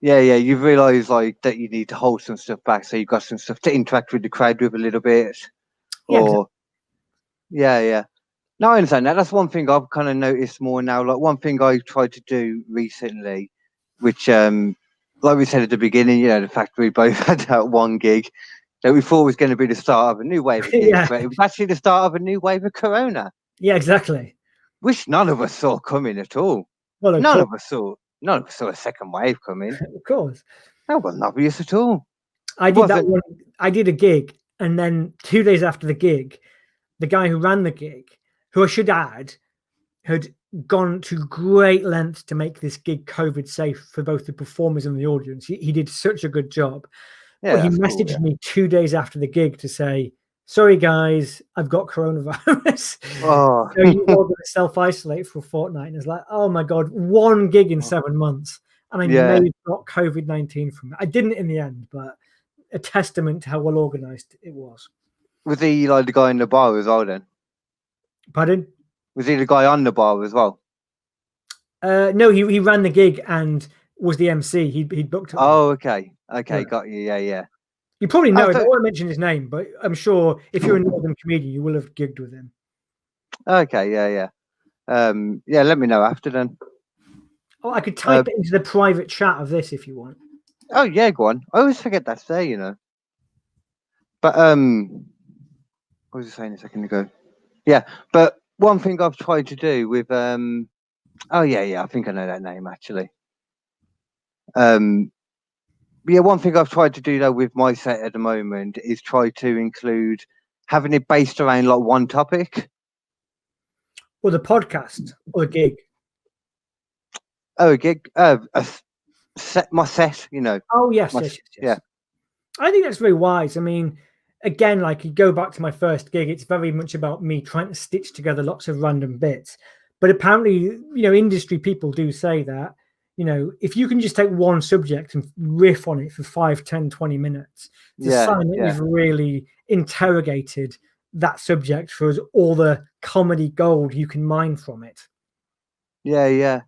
Yeah, yeah. You realise like that you need to hold some stuff back, so you've got some stuff to interact with the crowd with a little bit. Yeah, exactly. Or yeah, yeah. No, I understand that. That's one thing I've kind of noticed more now. Like one thing I tried to do recently, which um like we said at the beginning, you know, the fact we both <laughs> had that one gig that we thought was going to be the start of a new wave of <laughs> gigs, Yeah. but it was actually the start of a new wave of corona, Yeah, exactly. which none of us saw coming at all. Well, of None course, of us saw none of us saw a second wave coming. <laughs> of course. That wasn't obvious at all. I did that one. I did a gig, and then two days after the gig, the guy who ran the gig, who I should add, had gone to great lengths to make this gig COVID safe for both the performers and the audience. He, he did such a good job. Yeah, but he that's cool, messaged yeah. me two days after the gig to say, "Sorry guys, I've got coronavirus. Oh, so you all going to self isolate for a fortnight." And it's like, "Oh my god, one gig in oh. seven months, and I Oh. Yeah. may got COVID nineteen from it. I didn't in the end, but a testament to how well organized it was." was he like the guy in the bar as well? Then Pardon? Was he the guy on the bar as well? Uh, no, he, he ran the gig and was the MC. He he booked it. Oh, okay, okay, Yeah. got you. Yeah, yeah. you probably know. I. I thought- don't want to mention his name, but I'm sure if you're a northern comedian, you will have gigged with him. Okay, yeah, yeah. Um, yeah. Let me know after then. Oh, I could type Uh, it into the private chat of this if you want. Oh yeah, go on. I always forget that's there, you know. But um, what was I saying a second ago? Yeah, but one thing I've tried to do with um, oh yeah, yeah, I think I know that name actually. Um, yeah, one thing I've tried to do though with my set at the moment is try to include having it based around like one topic. Or the podcast or the gig. Oh, a gig, uh, a set, my set, you know. Oh yes, yes, yes, yes. yeah. I think that's very wise. I mean, again, like you go back to my first gig, it's very much about me trying to stitch together lots of random bits. But apparently, you know, industry people do say that, you know, if you can just take one subject and riff on it for 5, 10, 20 minutes, it's a Yeah, sign that yeah. you've really interrogated that subject for all the comedy gold you can mine from it. Yeah, yeah.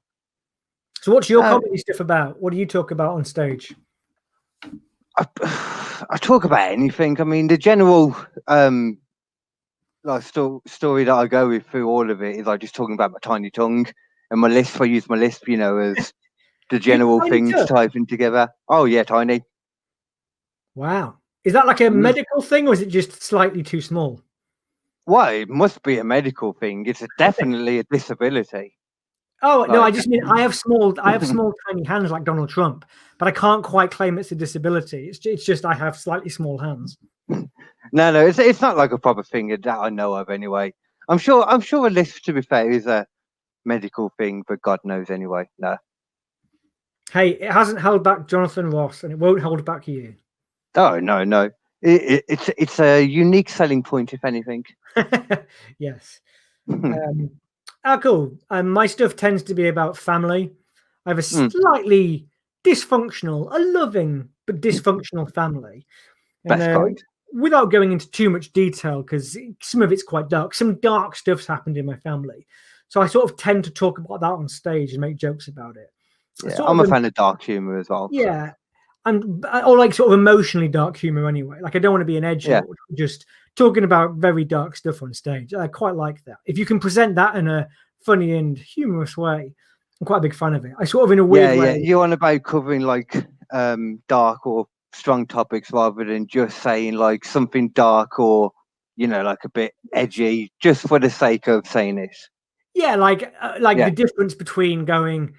So what's your Uh, comedy stuff about? What do you talk about on stage? I, <sighs> I talk about anything. I mean, the general um, like sto- story that I go with through all of it is I just talking about my tiny tongue and my lisp. I use my lisp, you know, as <laughs> the general things tongue? typing together. Oh yeah, tiny. Wow. Is that like a Mm. medical thing or is it just slightly too small? Well, it must be a medical thing. It's a, definitely a disability. Oh no, I just mean I have small I have <laughs> small tiny hands like Donald Trump, but I can't quite claim it's a disability. It's it's just I have slightly small hands. No, no, it's it's not like a proper thing that I know of anyway. I'm sure. I'm sure a lisp, to be fair, is a medical thing, but God knows anyway. No. Hey, it hasn't held back Jonathan Ross and it won't hold back you. Oh no, no. It, it, it's it's a unique selling point, if anything. <laughs> yes. <laughs> Um, oh, cool. Um, my stuff tends to be about family. I have a Mm. slightly dysfunctional, a loving but dysfunctional family. And, Best uh, without going into too much detail, because some of it's quite dark, some dark stuff's happened in my family. So I sort of tend to talk about that on stage and make jokes about it. Yeah, I'm a fan of dark humor as well. Yeah. And or like sort of emotionally dark humor anyway. Like I don't want to be an edge Yeah. just talking about very dark stuff on stage. I quite like that. If you can present that in a funny and humorous way, I'm quite a big fan of it. I sort of in a weird yeah. way. You're on about covering like um dark or strong topics rather than just saying like something dark or you know like a bit edgy just for the sake of saying it. Yeah, like uh, like Yeah. the difference between going,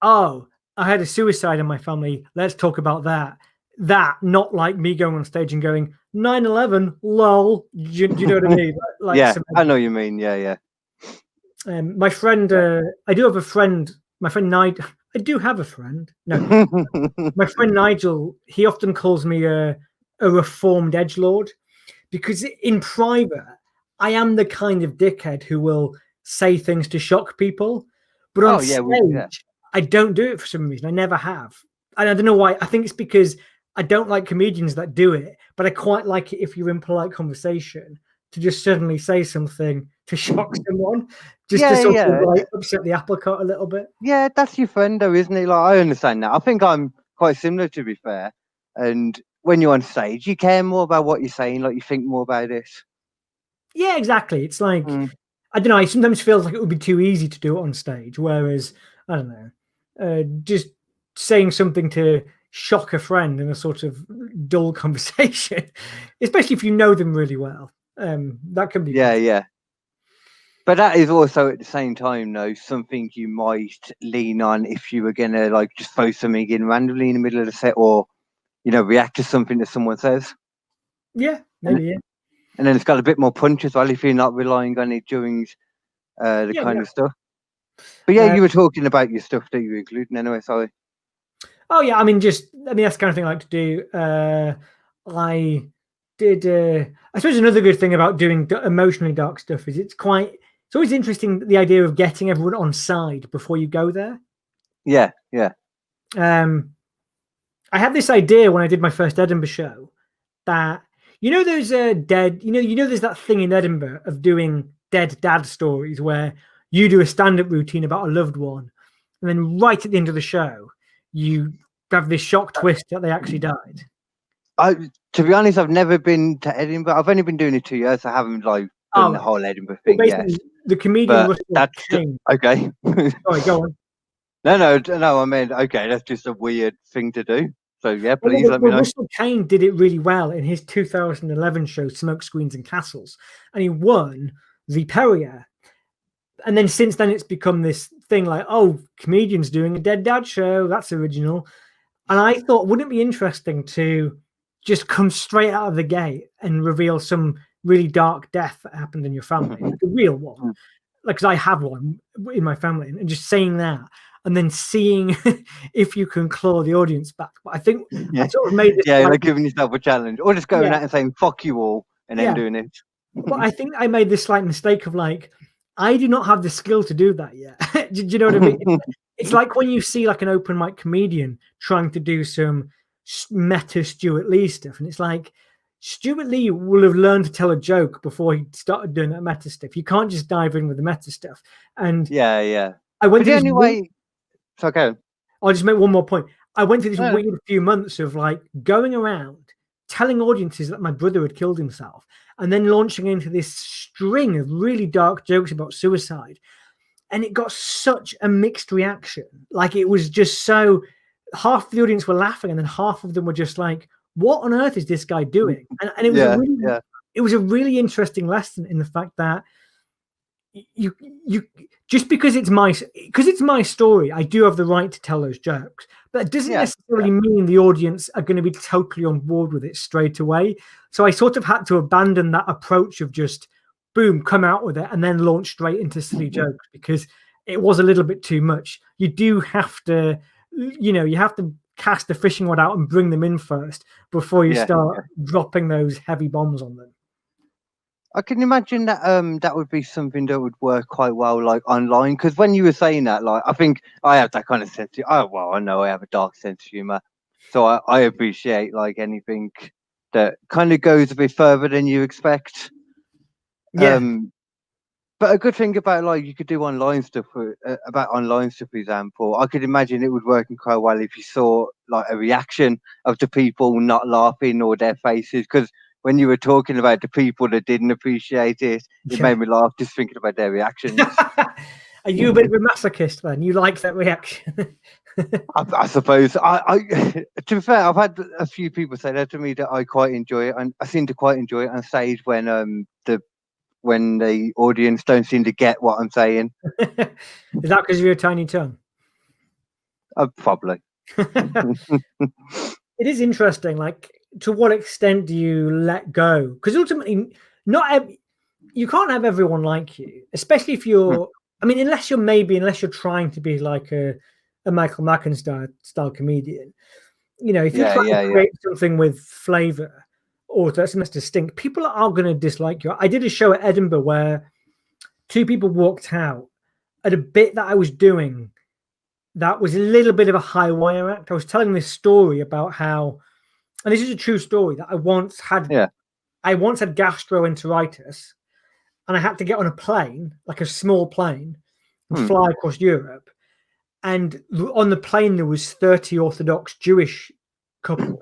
oh, I had a suicide in my family. Let's talk about that. That not like me going on stage and going 9/11, lol. Do you, you know what I mean? <laughs> Like, like yeah, some- I know what you mean. Yeah, yeah. um, my friend, uh, I do have a friend. My friend Nigel. <laughs> I do have a friend. No, <laughs> my friend Nigel. He often calls me a a reformed edge lord because in private, I am the kind of dickhead who will say things to shock people, but on Oh, yeah, stage, we- yeah. I don't do it for some reason. I never have, and I don't know why. I think it's because I don't like comedians that do it, but I quite like it if you're in polite conversation to just suddenly say something to shock someone, just to sort yeah. of like upset the apple cart a little bit. yeah, that's your friend though, isn't it? Like I understand that. I think I'm quite similar to be fair. And when you're on stage, you care more about what you're saying, like you think more about it. Yeah, exactly. It's like Mm. I don't know. It sometimes feels like it would be too easy to do it on stage, whereas I don't know, uh, just saying something to shock a friend in a sort of dull <laughs> conversation, especially if you know them really well. Um, that can be Yeah, yeah. But that is also at the same time, though, something you might lean on if you were gonna like just throw something in randomly in the middle of the set, or you know, react to something that someone says. yeah, maybe yeah. And then it's got a bit more punch as well if you're not relying on it during uh, the Yeah, kind yeah. of stuff. But yeah, Uh, you were talking about your stuff that you were including anyway. Sorry. Oh yeah, I mean, just I mean that's the kind of thing I like to do. Uh, I did. Uh, I suppose another good thing about doing emotionally dark stuff is it's quite. It's always interesting the idea of getting everyone on side before you go there. Yeah, yeah, Um, I had this idea when I did my first Edinburgh show that you know those uh, dead. You know, you know, there's that thing in Edinburgh of doing dead dad stories where you do a stand-up routine about a loved one, and then right at the end of the show, you have this shock twist that they actually died. I to be honest, I've never been to Edinburgh. I've only been doing it two years. I haven't like done Oh, the whole Edinburgh Well, thing yet. the comedian Russell that's Kane. Okay. Sorry, go on. <laughs> no, no, no. I mean, okay, that's just a weird thing to do. So yeah, please well, let me know. Russell Kane did it really well in his 2011 show Smoke Screens and Castles, and he won the Perrier. And then since then, it's become this thing like, oh, comedians doing a dead dad show. That's original. And I thought, wouldn't it be interesting to just come straight out of the gate and reveal some really dark death that happened in your family, mm-hmm. like a real one? Mm. Like, because I have one in my family, and just saying that and then seeing <laughs> if you can claw the audience back. But I think <laughs> I Yeah, sort of made this. yeah, like- like giving yourself a challenge, or just going Yeah. out and saying "fuck you all" and then Yeah. doing it. but I <laughs> think I made this slight mistake of like, I do not have the skill to do that yet. <laughs> do, do you know what I mean? <laughs> It's, like when you see like an open mic comedian trying to do some meta Stewart Lee stuff, and it's like Stewart Lee will have learned to tell a joke before he started doing that meta stuff. You can't just dive in with the meta stuff. And yeah, yeah. I went But the to weird- way. So okay. I'll just make one more point. I went through this No. weird few months of like going around telling audiences that my brother had killed himself and then launching into this string of really dark jokes about suicide. And it got such a mixed reaction. Like it was just so half the audience were laughing and then half of them were just like, what on earth is this guy doing? And, and it was Yeah, a really yeah. it was a really interesting lesson in the fact that you you just because it's my because it's my story i do have the right to tell those jokes but it doesn't Yeah, necessarily mean the audience are going to be totally on board with it straight away. So i sort of had to abandon that approach of just boom come out with it and then launch straight into silly mm-hmm. jokes because it was a little bit too much. You do have to you know you have to cast the fishing rod out and bring them in first before you Yeah, start dropping those heavy bombs on them I can imagine that um that would be something that would work quite well like online because when you were saying that like I think I have that kind of sense of, oh well I know I have a dark sense of humor so I, I appreciate like anything that kind of goes a bit further than you expect. Yeah. Um but a good thing about like you could do online stuff for, uh, about online stuff for example I could imagine it would work quite well if you saw like a reaction of the people not laughing or their faces because when you were talking about the people that didn't appreciate it, it Yeah. made me laugh just thinking about their reactions. <laughs> Are you a bit of a masochist then? You like that reaction? <laughs> I, I suppose. I, I, <laughs> to be fair, I've had a few people say that to me that I quite enjoy it, and I seem to quite enjoy it on stage when um the when the audience don't seem to get what I'm saying. Is that because of your tiny tongue? Uh, probably. It is interesting. Like, to what extent do you let go? Because ultimately, not ev- you can't have everyone like you, especially if you're. Hmm. I mean, unless you're maybe unless you're trying to be like a, a Michael Macken style, style comedian. You know, if you're Yeah, trying yeah, to yeah. create something with flavor or that's distinct, people are going to dislike you. I did a show at Edinburgh where two people walked out at a bit that I was doing that was a little bit of a high wire act. I was telling this story about how, and this is a true story that I once had. Yeah. I once had gastroenteritis, and I had to get on a plane, like a small plane, and Hmm. fly across Europe. and on the plane there was 30 Orthodox Jewish couples.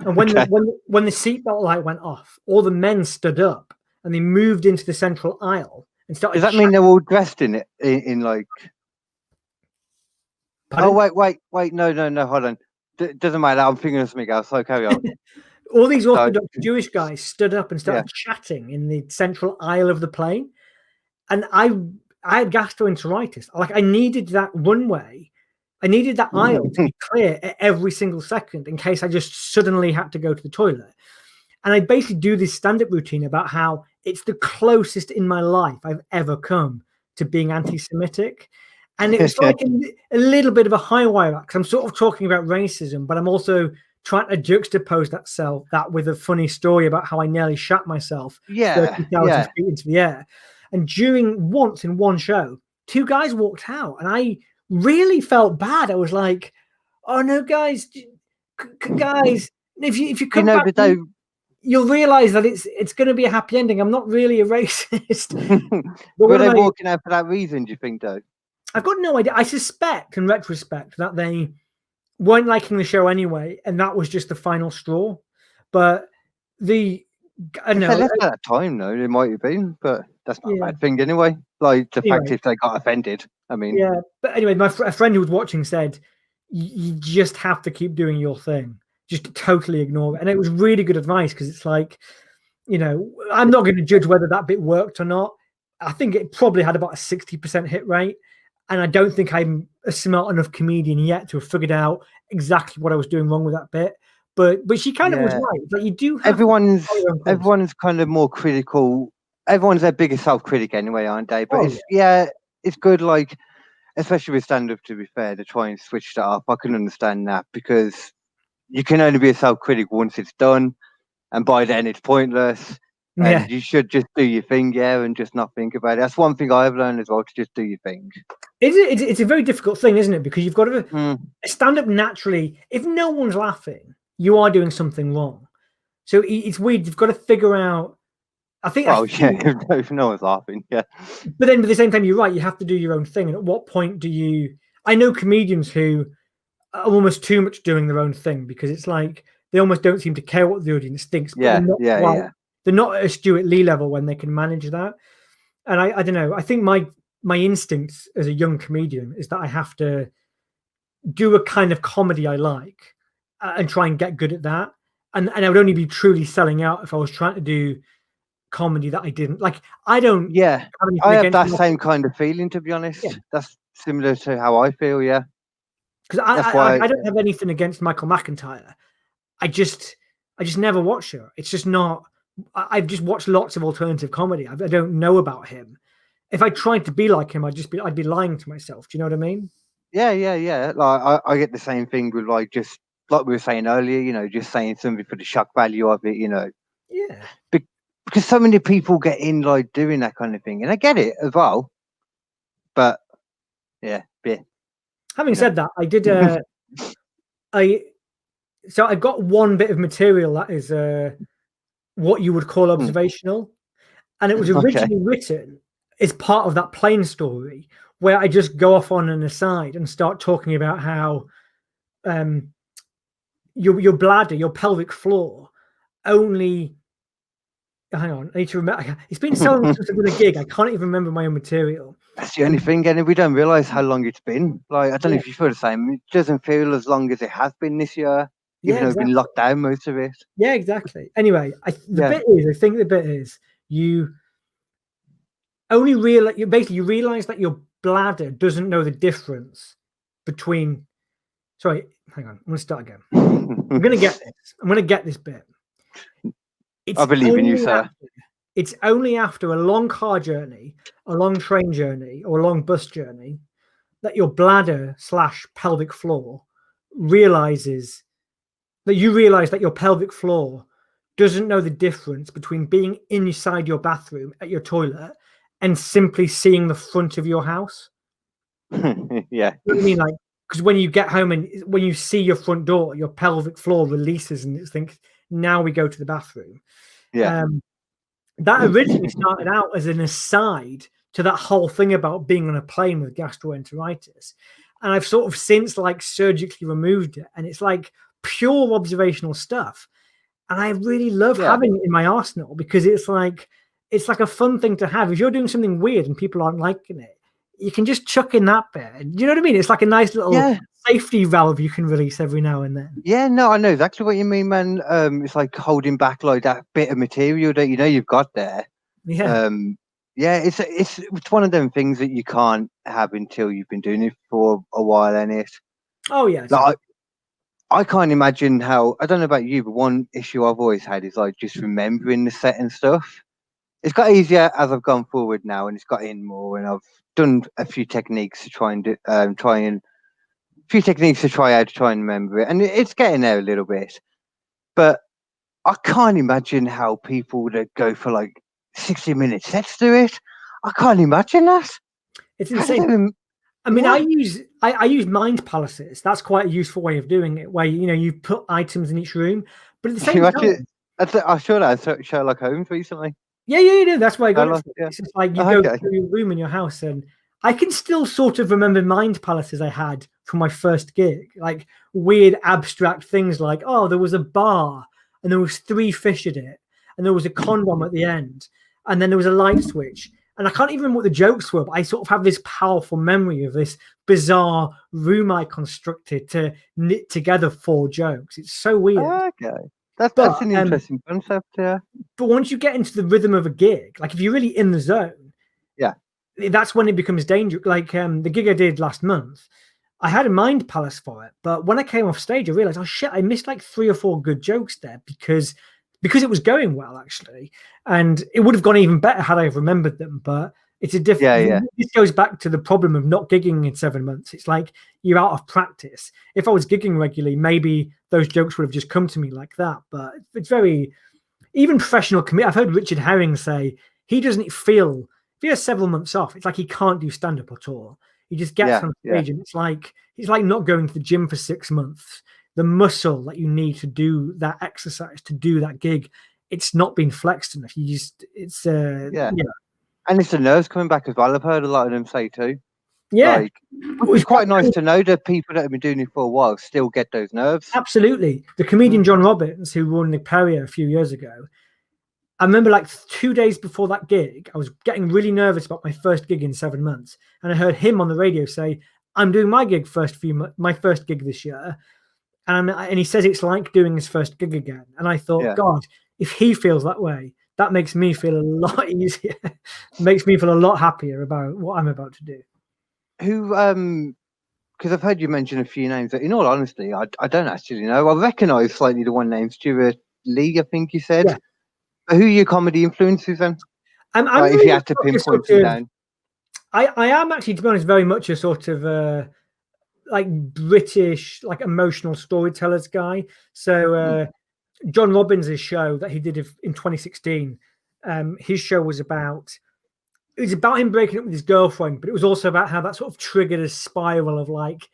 And when the, Okay. when the- when the seatbelt light went off, all the men stood up and they moved into the central aisle and started. Does that mean they're all dressed in it in, in like? Pardon? Oh wait, wait, wait! No, no, no! Hold on. D- doesn't matter. I'm thinking of something else. So carry on. <laughs> all these Orthodox Jewish guys stood up and started Yeah. chatting in the central aisle of the plane, and I I had gastroenteritis. Like I needed that runway, I needed that mm. aisle to be <laughs> clear at every single second in case I just suddenly had to go to the toilet. And I basically do this stand-up routine about how it's the closest in my life I've ever come to being anti-Semitic. And it's <laughs> like a, a little bit of a high wire act. I'm sort of talking about racism, but I'm also trying to juxtapose that self that with a funny story about how I nearly shot myself Yeah, 30,000 yeah. feet into the air. And during once in one show, two guys walked out, and I really felt bad. I was like, "Oh no, guys, j- c- c- guys, if you if you You come know, back, they, you'll realize that it's it's going to be a happy ending. I'm not really a <laughs> racist. <laughs> were they my- walking out for that reason? Do you think though? I've got no idea. I suspect, in retrospect, that they weren't liking the show anyway, and that was just the final straw. But the I don't If know. they left at that time, though, it might have been, but that's not Yeah. a bad thing anyway. Like the fact if they got offended. I mean, Yeah, but anyway, my fr- a friend who was watching said, "You just have to keep doing your thing. Just totally ignore it." And it was really good advice because it's like, you know, I'm not going to judge whether that bit worked or not. I think it probably had about a sixty percent hit rate, and I don't think I'm a smart enough comedian yet to have figured out exactly what I was doing wrong with that bit. But but she kind of was right. But you do have everyone's follow your own course. everyone's kind of more critical. Everyone's their biggest self critic anyway, aren't they? But Oh, it's yeah, it's good. Like especially with stand up, to be fair, to try and switch that up. I can understand that because you can only be a self critic once it's done, and by then it's pointless. And yeah. you should just do your thing, yeah, and just not think about it. That's one thing I've learned as well to just do your thing. It's, a- it's, it's a very difficult thing, isn't it? Because you've got to Mm. stand up naturally. If no one's laughing, you are doing something wrong. So it's weird. You've got to figure out. I think. I Well, <laughs> yeah, if, no one's laughing, yeah. But then at the same time, you're right. You have to do your own thing. And at what point do you? I know comedians who are almost too much doing their own thing because it's like they almost don't seem to care what the audience thinks. but Yeah, yeah, quite- yeah. They're not at a Stewart Lee level when they can manage that. And I, I don't know. I think my my instincts as a young comedian is that I have to do a kind of comedy I like uh, and try and get good at that. And and I would only be truly selling out if I was trying to do comedy that I didn't like. I don't Yeah, have I have that same kind of feeling, to be honest. Yeah. That's similar to how I feel, yeah. because I, That's I, why- I, I don't have anything against Michael McIntyre. I just I just never watch her. It's just not. I've just watched lots of alternative comedy. I, I don't know about him. If I tried to be like him, I'd just be I'd be lying to myself. Do you know what I mean? Yeah, yeah, yeah. Like I, I get the same thing with like just like we were saying earlier, you know, just saying something for the shock value of it, you know. Yeah. Because so many people get in like doing that kind of thing. And I get it as well. But yeah, yeah. Having Yeah. said that, I did. Uh, <laughs> I so I got one bit of material that is uh, what you would call observational, and it was <laughs> Okay. originally written as part of that plane story where I just go off on an aside and start talking about how um, your your bladder, your pelvic floor, only. Hang on, I need to remember. <laughs> It's been so long since I've done a <laughs> gig, I can't even remember my own material. That's the only thing, and we don't realise how long it's been. Like I don't know if you feel the same. It doesn't feel as long as it has been this year, even Yeah, though exactly. been locked down most of it. Yeah, exactly. Anyway, I, the Yeah. bit is, I think the bit is you only realize you basically you realize that your bladder doesn't know the difference between. Sorry, hang on. I'm gonna start again. I'm gonna get <laughs> this. I'm gonna get this bit. It's I believe in you, sir. after- it's only after a long car journey, a long train journey, or a long bus journey that your bladder slash pelvic floor realizes that you realize that your pelvic floor doesn't know the difference between being inside your bathroom at your toilet and simply seeing the front of your house. <laughs> yeah. You know I mean? Like, because when you get home and when you see your front door, your pelvic floor releases and it thinks, now we go to the bathroom. Yeah. Um, that originally started out as an aside to that whole thing about being on a plane with gastroenteritis. and I've sort of since like surgically removed it, and it's like pure observational stuff. And I really love Yeah. having it in my arsenal because it's like it's like a fun thing to have. If you're doing something weird and people aren't liking it, you can just chuck in that bit. You know what I mean? It's like a nice little Yeah, safety valve you can release every now and then. yeah, no, I know exactly what you mean, man. Um, it's like holding back like that bit of material that you know you've got there. Yeah. Um, yeah, it's it's it's one of them things that you can't have until you've been doing it for a while, and it. oh yeah. Like, I, can't imagine how. I don't know about you, but one issue I've always had is like just remembering the set and stuff. It's got easier as I've gone forward now, and it's got in more, and I've done a few techniques to try and do, um, try and a few techniques to try out to try and remember it, and it's getting there a little bit. But I can't imagine how people that go for like sixty minutes sets do it. I can't imagine that. it's insane. I mean, I use I, I use mind palaces. That's quite a useful way of doing it, where you know you put items in each room, but at the same time, I saw that in Sherlock Holmes recently. yeah, yeah, yeah. That's why I got Sherlock, it. yeah. It's just like you Oh, go okay. through your room in your house, and I can still sort of remember mind palaces I had from my first gig, like weird abstract things, like oh, there was a bar and there was three fish in it, and there was a condom at the end, and then there was a light switch. And I can't even remember what the jokes were, but I sort of have this powerful memory of this bizarre room I constructed to knit together four jokes. It's so weird. Okay, that's But, that's an um, interesting concept. Yeah, but once you get into the rhythm of a gig, like if you're really in the zone, Yeah. that's when it becomes dangerous. Like um, the gig I did last month, I had a mind palace for it, but when I came off stage, I realized, oh shit, I missed like three or four good jokes there because because it was going well actually, and it would have gone even better had I have remembered them. But it's a different. Yeah, yeah. This goes back to the problem of not gigging in seven months. It's like you're out of practice. If I was gigging regularly, maybe those jokes would have just come to me like that. But it's very even professional commit. I've heard Richard Herring say he doesn't feel if he has several months off. It's like he can't do stand up at all. He just gets Yeah, on yeah. stage and it's like it's like not going to the gym for six months. The muscle that you need to do that exercise to do that gig, it's not been flexed enough. You just it's uh Yeah. yeah and it's the nerves coming back as well. I've heard a lot of them say too. yeah Like, it's quite nice to know that people that have been doing it for a while still get those nerves. Absolutely. The comedian John Robins, who won the Perrier a few years ago, I remember like two days before that gig, I was getting really nervous about my first gig in seven months. And I heard him on the radio say, I'm doing my gig first few my first gig this year. And, and he says it's like doing his first gig again. And I thought, Yeah. God, if he feels that way, that makes me feel a lot <laughs> easier. makes me feel a lot happier about what I'm about to do. Who, um, because I've heard you mention a few names that, in all honesty, I, I don't actually know. I recognise slightly the one named Stewart Lee, I think you said. Yeah. But who are your comedy influences then? I'm, I'm if you had to sort of- pinpoint sort them of- down. I, I am actually, to be honest, very much a sort of uh, like British, like emotional storytellers guy. So uh, John Robins' show that he did in 2016, um, his show was about it was about him breaking up with his girlfriend, but it was also about how that sort of triggered a spiral of like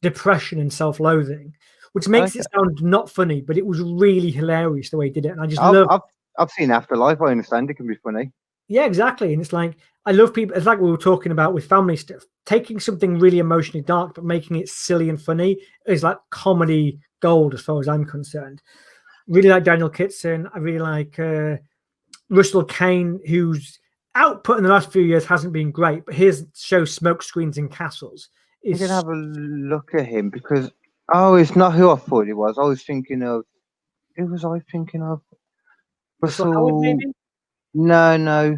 depression and self-loathing, which makes it sound not funny, but it was really hilarious the way he did it, and I just love. I've, I've seen Afterlife. I understand it can be funny. Yeah, exactly. And it's like I love people. It's like we were talking about with family stuff. Taking something really emotionally dark but making it silly and funny is like comedy gold, as far as I'm concerned. Really like Daniel Kitson. I really like uh, Russell Kane, whose output in the last few years hasn't been great, but his show Smoke Screens and Castles You is can have a look at him because, oh, it's not who I thought it was. I was thinking of, who was I thinking of? Russell Howard, maybe. No, no.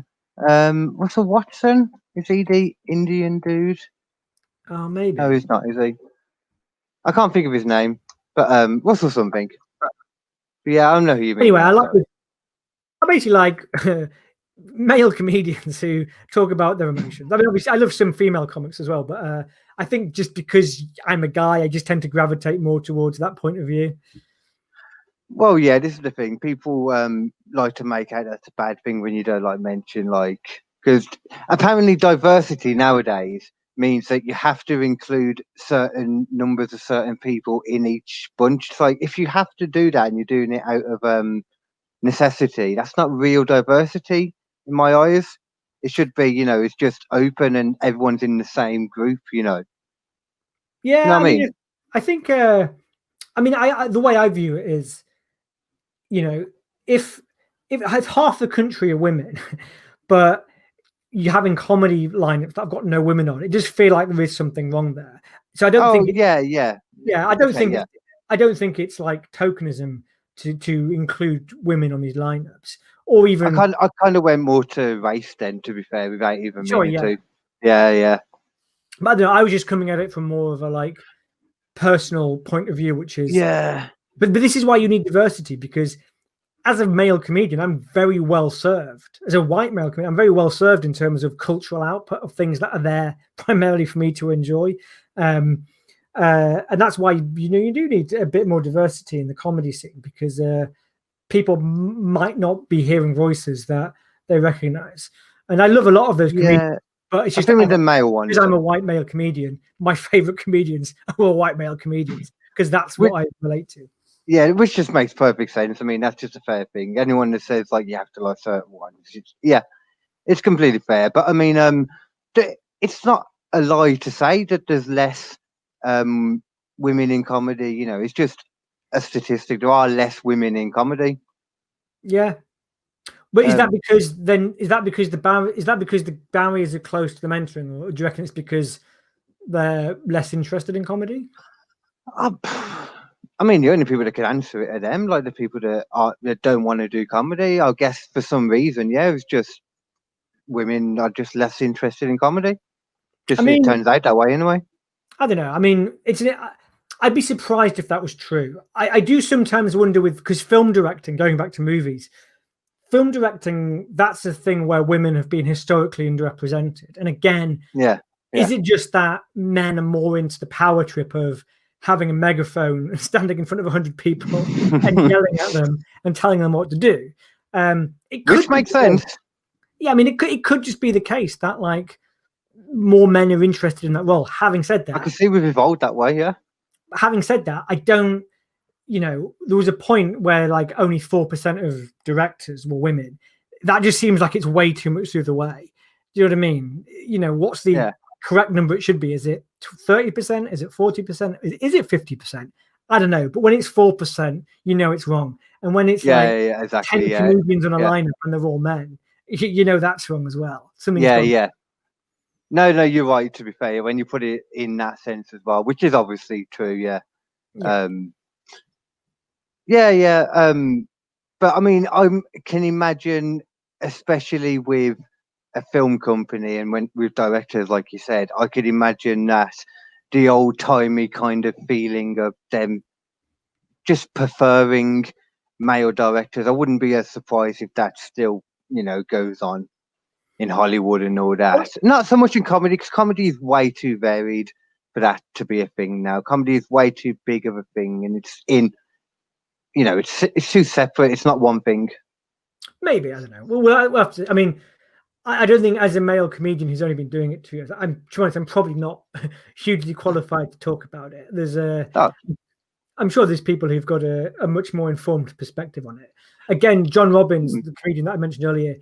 Um, Russell Watson. Is he the Indian dude? Oh, maybe. No, he's not. Is he? I can't think of his name, but um, Russell something. But yeah, I don't know who you mean. anyway, I like. sorry. I basically like <laughs> male comedians who talk about their emotions. I mean, obviously, I love some female comics as well, but uh, I think just because I'm a guy, I just tend to gravitate more towards that point of view. Well, yeah, this is the thing. People um like to make out that's a bad thing when you don't like mention like because apparently diversity nowadays means that you have to include certain numbers of certain people in each bunch. It's like if you have to do that and you're doing it out of um necessity, that's not real diversity in my eyes. It should be, you know, it's just open and everyone's in the same group, you know. Yeah, know what I I mean, mean? I think. Uh, I mean, I, I the way I view it is, you know, if if, if half the country are women, <laughs> but you having comedy lineups that have got no women on, it just feel like there is something wrong there. So I don't Oh think. It, yeah, yeah. yeah, I don't okay, think. yeah. I don't think it's like tokenism to to include women on these lineups, or even. I kind I kind of went more to race then. To be fair, without even Sure, meaning yeah. to. Yeah, yeah. I don't know. I was just coming at it from more of a like personal point of view, which is Yeah. But but this is why you need diversity because as a male comedian i'm very well served as a white male comedian i'm very well served in terms of cultural output of things that are there <laughs> primarily for me to enjoy um uh, and that's why you know you do need a bit more diversity in the comedy scene because uh, people m- might not be hearing voices that they recognize and i love a lot of those comedians Yeah. but it's just think with I'm- the male ones. because I'm a white male comedian, my <laughs> favorite comedians are all white male comedians because that's what I relate to. Yeah, which just makes perfect sense. I mean, that's just a fair thing. Anyone that says like you have to like certain ones, it's, yeah, it's completely fair. But I mean, um, it's not a lie to say that there's less um women in comedy. You know, it's just a statistic. There are less women in comedy. Yeah. But is that Um, because then is that because the bar is that because the barriers are close to the mentoring, or do you reckon it's because they're less interested in comedy? Uh, I mean, the only people that can answer it are them, like the people that are that don't want to do comedy. I guess for some reason, yeah, it's just women are just less interested in comedy. Just mean- it turns out that way anyway. I don't know. I mean, it's an, I- I'd be surprised if that was true. I, I do sometimes wonder with because film directing, going back to movies, film directing that's a thing where women have been historically underrepresented. And again, Yeah. is it just that men are more into the power trip of having a megaphone and <laughs> standing in front of 100 people <laughs> and yelling at them and telling them what to do um it could Which makes sense. yeah i mean it could, it could just be the case that like more men are interested in that role having said that, I can see we've evolved that way, yeah. having said that i don't you know there was a point where like only 4% of directors were women that just seems like it's way too much the other way do you know what i mean you know what's the Yeah. correct number it should be is it 30% is it 40% is, is it 50% i don't know but when it's 4% you know it's wrong and when it's Yeah, like yeah, yeah, 10 exactly. Yeah. comedians on a lineup and they're all men you, you know that's wrong as well Something's Yeah, gone- yeah. No, no, you're right to be fair. When you put it in that sense as well, which is obviously true, yeah. Yeah. Um Yeah, yeah. Um but I mean I can imagine especially with a film company and went with directors like you said, I could imagine that the old timey kind of feeling of them just preferring male directors. I wouldn't be as surprised if that still, you know, goes on in Hollywood and all that. Not so much in comedy, because comedy is way too varied for that to be a thing now. Comedy is way too big of a thing, and it's in, you know, it's it's too separate. It's not one thing. Maybe I don't know. Well, we'll have to. I mean, I, I don't think as a male comedian who's only been doing it two years, I'm to be honest, I'm probably not <laughs> hugely qualified to talk about it. There's a, Oh. I'm sure there's people who've got a, a much more informed perspective on it. Again, John Robins, Mhm. the comedian that I mentioned earlier,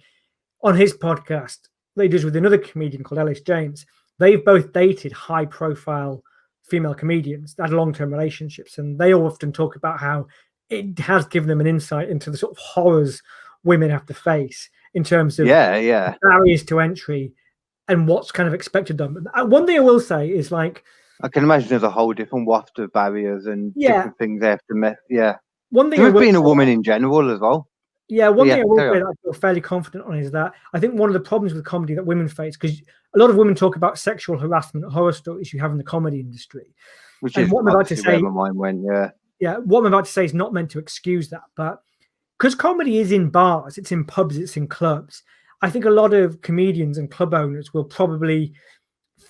on his podcast, they does with another comedian called Elis James. They've both dated high-profile female comedians that had long-term relationships, and they often talk about how it has given them an insight into the sort of horrors women have to face in terms of Yeah, yeah, barriers to entry and what's kind of expected of them. Uh, One thing I will say is like I can imagine there's a whole different waft of barriers and Yeah. different things they have to met. Yeah, one thing with being a woman in general as well. Yeah, one Yeah, thing I will say that I feel fairly confident on is that I think one of the problems with comedy that women face, because a lot of women talk about sexual harassment, horror stories you have in the comedy industry. Which And is what I'm about to say- my mind went. Yeah, Yeah, what I'm about to say is not meant to excuse that, but because comedy is in bars, it's in pubs, it's in clubs. I think a lot of comedians and club owners will probably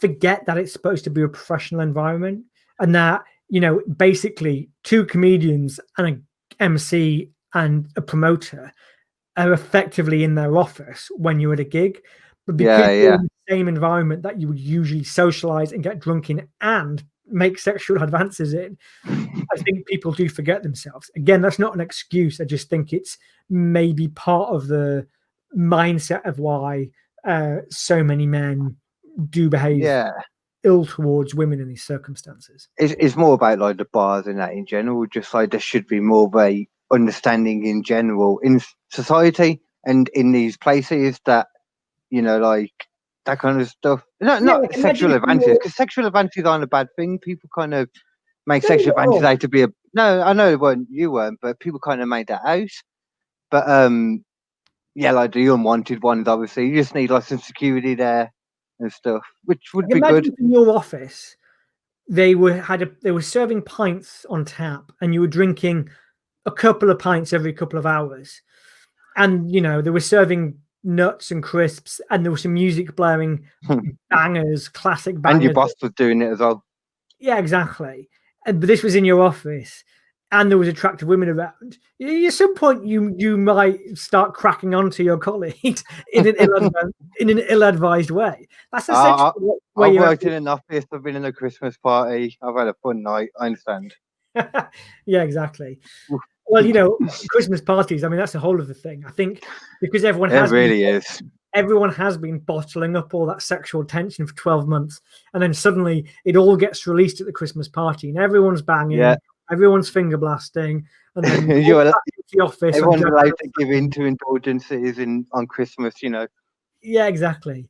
forget that it's supposed to be a professional environment and that, you know, basically two comedians and a MC and a promoter are effectively in their office when you're at a gig. But because Yeah, you're in the same environment that you would usually socialize and get drunk in and make sexual advances in, I think people do forget themselves. Again, that's not an excuse. I just think it's maybe part of the mindset of why uh, so many men do behave yeah. ill towards women in these circumstances. It's, it's more about like the bars and that in general. Just like there should be more of a understanding in general in society and in these places that you know like that kind of stuff. No, not sexual advances because sexual advances aren't a bad thing. People kind of make No, sexual advances out to be a no. I know it weren't you weren't, but people kind of made that out. But um, yeah, like the unwanted ones. Obviously, you just need like some security there and stuff, which would be good. in your office they were had a they were serving pints on tap and you were drinking a couple of pints every couple of hours. And you know, they were serving nuts and crisps and there was some music blaring bangers, classic bangers. And your boss was doing it as well. Yeah, exactly. And but this was in your office, and there was attractive women around. At some point, you you might start cracking onto your colleagues <laughs> in an ill <laughs> in an ill-advised way. That's Uh, essentially what, where I've worked in an office. I've been in a Christmas party. I've had a fun night. I understand. <laughs> yeah, exactly. Well, you know, Christmas parties. I mean, that's the whole of the thing. I think because everyone It has been- really is. everyone has been bottling up all that sexual tension for 12 months and then suddenly it all gets released at the christmas party and everyone's banging Yeah. everyone's finger blasting and then <laughs> You're back the office Everyone's allowed to give in to indulgences in on Christmas. You know. yeah exactly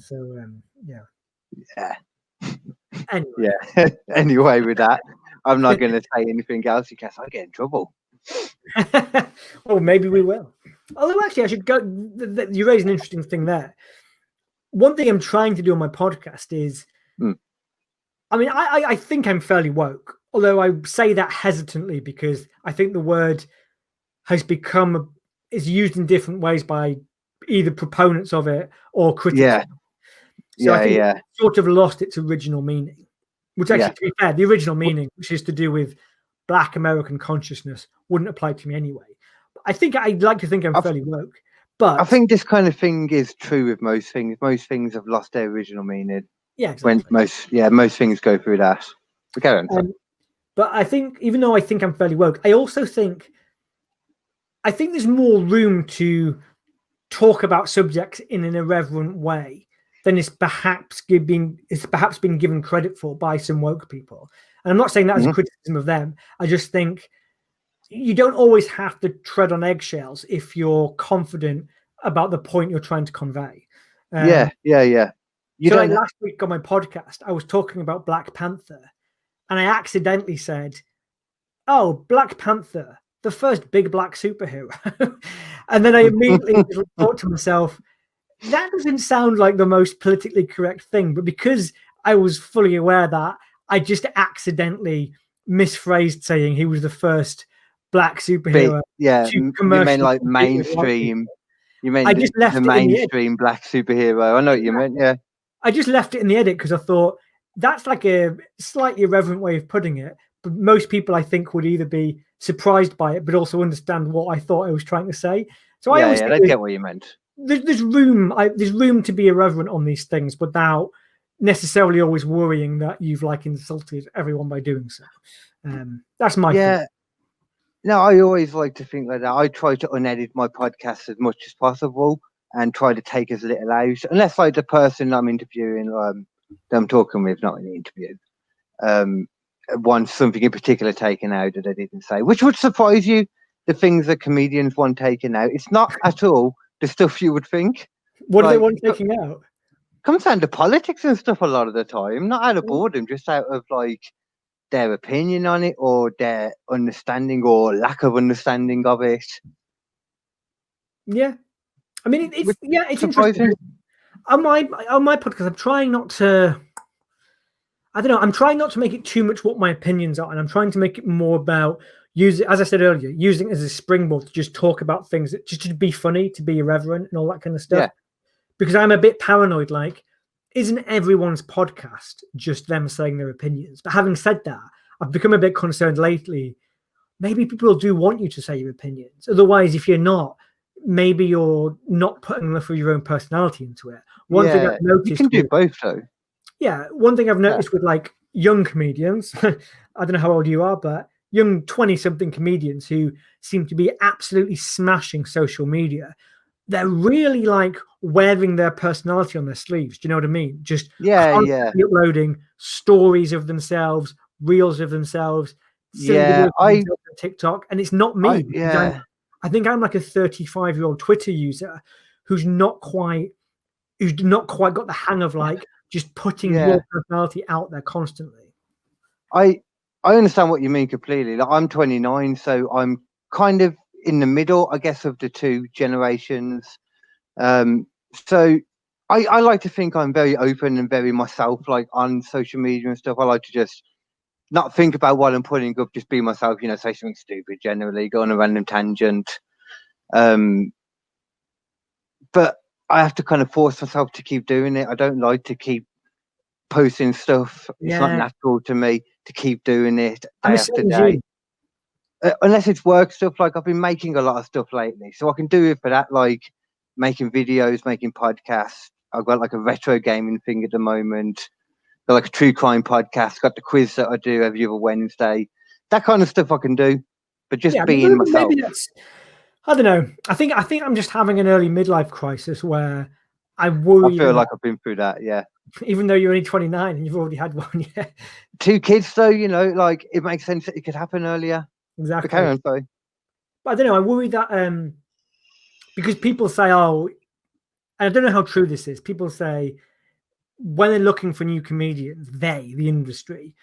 so um yeah Yeah. anyway Yeah. <laughs> anyway, with that, I'm not going to say anything else in case I get in trouble. <laughs> well maybe we will although actually i should go th- th- you raise an interesting thing there one thing i'm trying to do on my podcast is Hmm. i mean I, I i think i'm fairly woke although i say that hesitantly because i think the word has become is used in different ways by either proponents of it or critics Yeah. So I yeah, think yeah, sort of lost its original meaning which actually Yeah. to be fair the original meaning which is to do with black american consciousness wouldn't apply to me anyway i think i'd like to think i'm I've- fairly woke but I think this kind of thing is true with most things. Most things have lost their original meaning. yeah exactly. When most, yeah, most things go through that. Okay. Um, but I think even though I think I'm fairly woke, I also think I think there's more room to talk about subjects in an irreverent way than is perhaps being is perhaps been given credit for by some woke people. And I'm not saying that as a Mhm. criticism of them. I just think you don't always have to tread on eggshells if you're confident about the point you're trying to convey. Um, yeah, yeah, yeah. You so like last week on my podcast, I was talking about Black Panther, and I accidentally said, "Oh, Black Panther, the first big black superhero," <laughs> and then I immediately <laughs> thought to myself, "That doesn't sound like the most politically correct thing." But because I was fully aware that I just accidentally misphrased saying he was the first black big, superhero, yeah, to you mean like compete with white mainstream. You mean I the, just left the in the mainstream black superhero? I know what you meant. Yeah, I just left it in the edit because I thought that's like a slightly irreverent way of putting it. But most people, I think, would either be surprised by it, but also understand what I thought I was trying to say. So I yeah, always yeah. there's, get what you meant. there's, there's room. I, there's room to be irreverent on these things without necessarily always worrying that you've like insulted everyone by doing so. Um, that's my yeah. thing. No, I always like to think like that. I try to unedit my podcast as much as possible and try to take as little out, unless like the person I'm interviewing, um, that I'm talking with, not in the interview, um, wants something in particular taken out that I didn't say, which would surprise you. The things that comedians want taken out, it's not <laughs> at all the stuff you would think. What do they want taking out? Comes down to politics and stuff a lot of the time, not out of Mm. boredom, just out of like their opinion on it or their understanding or lack of understanding of it. Yeah, I mean, it, it's Which yeah, it's surprising. interesting. On my on my podcast, I'm trying not to. I don't know. I'm trying not to make it too much what my opinions are, and I'm trying to make it more about using, as I said earlier, using it as a springboard to just talk about things that just to be funny, to be irreverent, and all that kind of stuff. Yeah. Because I'm a bit paranoid. Like, isn't everyone's podcast just them saying their opinions? But having said that, I've become a bit concerned lately. Maybe people do want you to say your opinions. Otherwise, if you're not, maybe you're not putting enough of your own personality into it. One thing I've noticed, You can do with- both though. yeah, one thing I've noticed with like young comedians, <laughs> I don't know how old you are, but young 20 something comedians who seem to be absolutely smashing social media. They're really like wearing their personality on their sleeves. Do you know what I mean? Just Yeah, yeah. uploading stories of themselves, reels of themselves. Yeah, I- on TikTok, and it's not me. I- yeah. I think I'm like a 35 year old Twitter user who's not quite, who's not quite got the hang of like just putting Yeah. your personality out there constantly. I I understand what you mean completely. Like I'm 29, so I'm kind of in the middle, I guess, of the two generations. Um, so I, I like to think I'm very open and very myself, like on social media and stuff. I like to just not think about what I'm putting up, just be myself. You know, say something stupid, generally go on a random tangent. Um, but I have to kind of force myself to keep doing it. I don't like to keep posting stuff. It's not natural to me to keep doing it day I'm after day. Uh, unless it's work stuff, like I've been making a lot of stuff lately, so I can do it for that, like making videos, making podcasts. I've got like a retro gaming thing at the moment. Got like a true crime podcast. Got the quiz that I do every other Wednesday. That kind of stuff I can do, but just Yeah, being maybe- myself. maybe that's. I don't know. I think I think I'm just having an early midlife crisis where I worry. I feel like I've been through that. Yeah. <laughs> even though you're only 29 and you've already had <laughs> one, yeah, Two kids, though, you know, like it makes sense that it could happen earlier. Exactly. carry on, sorry. But I don't know. I worry that um because people say, oh, and I don't know how true this is. People say when they're looking for new comedians, they, the industry,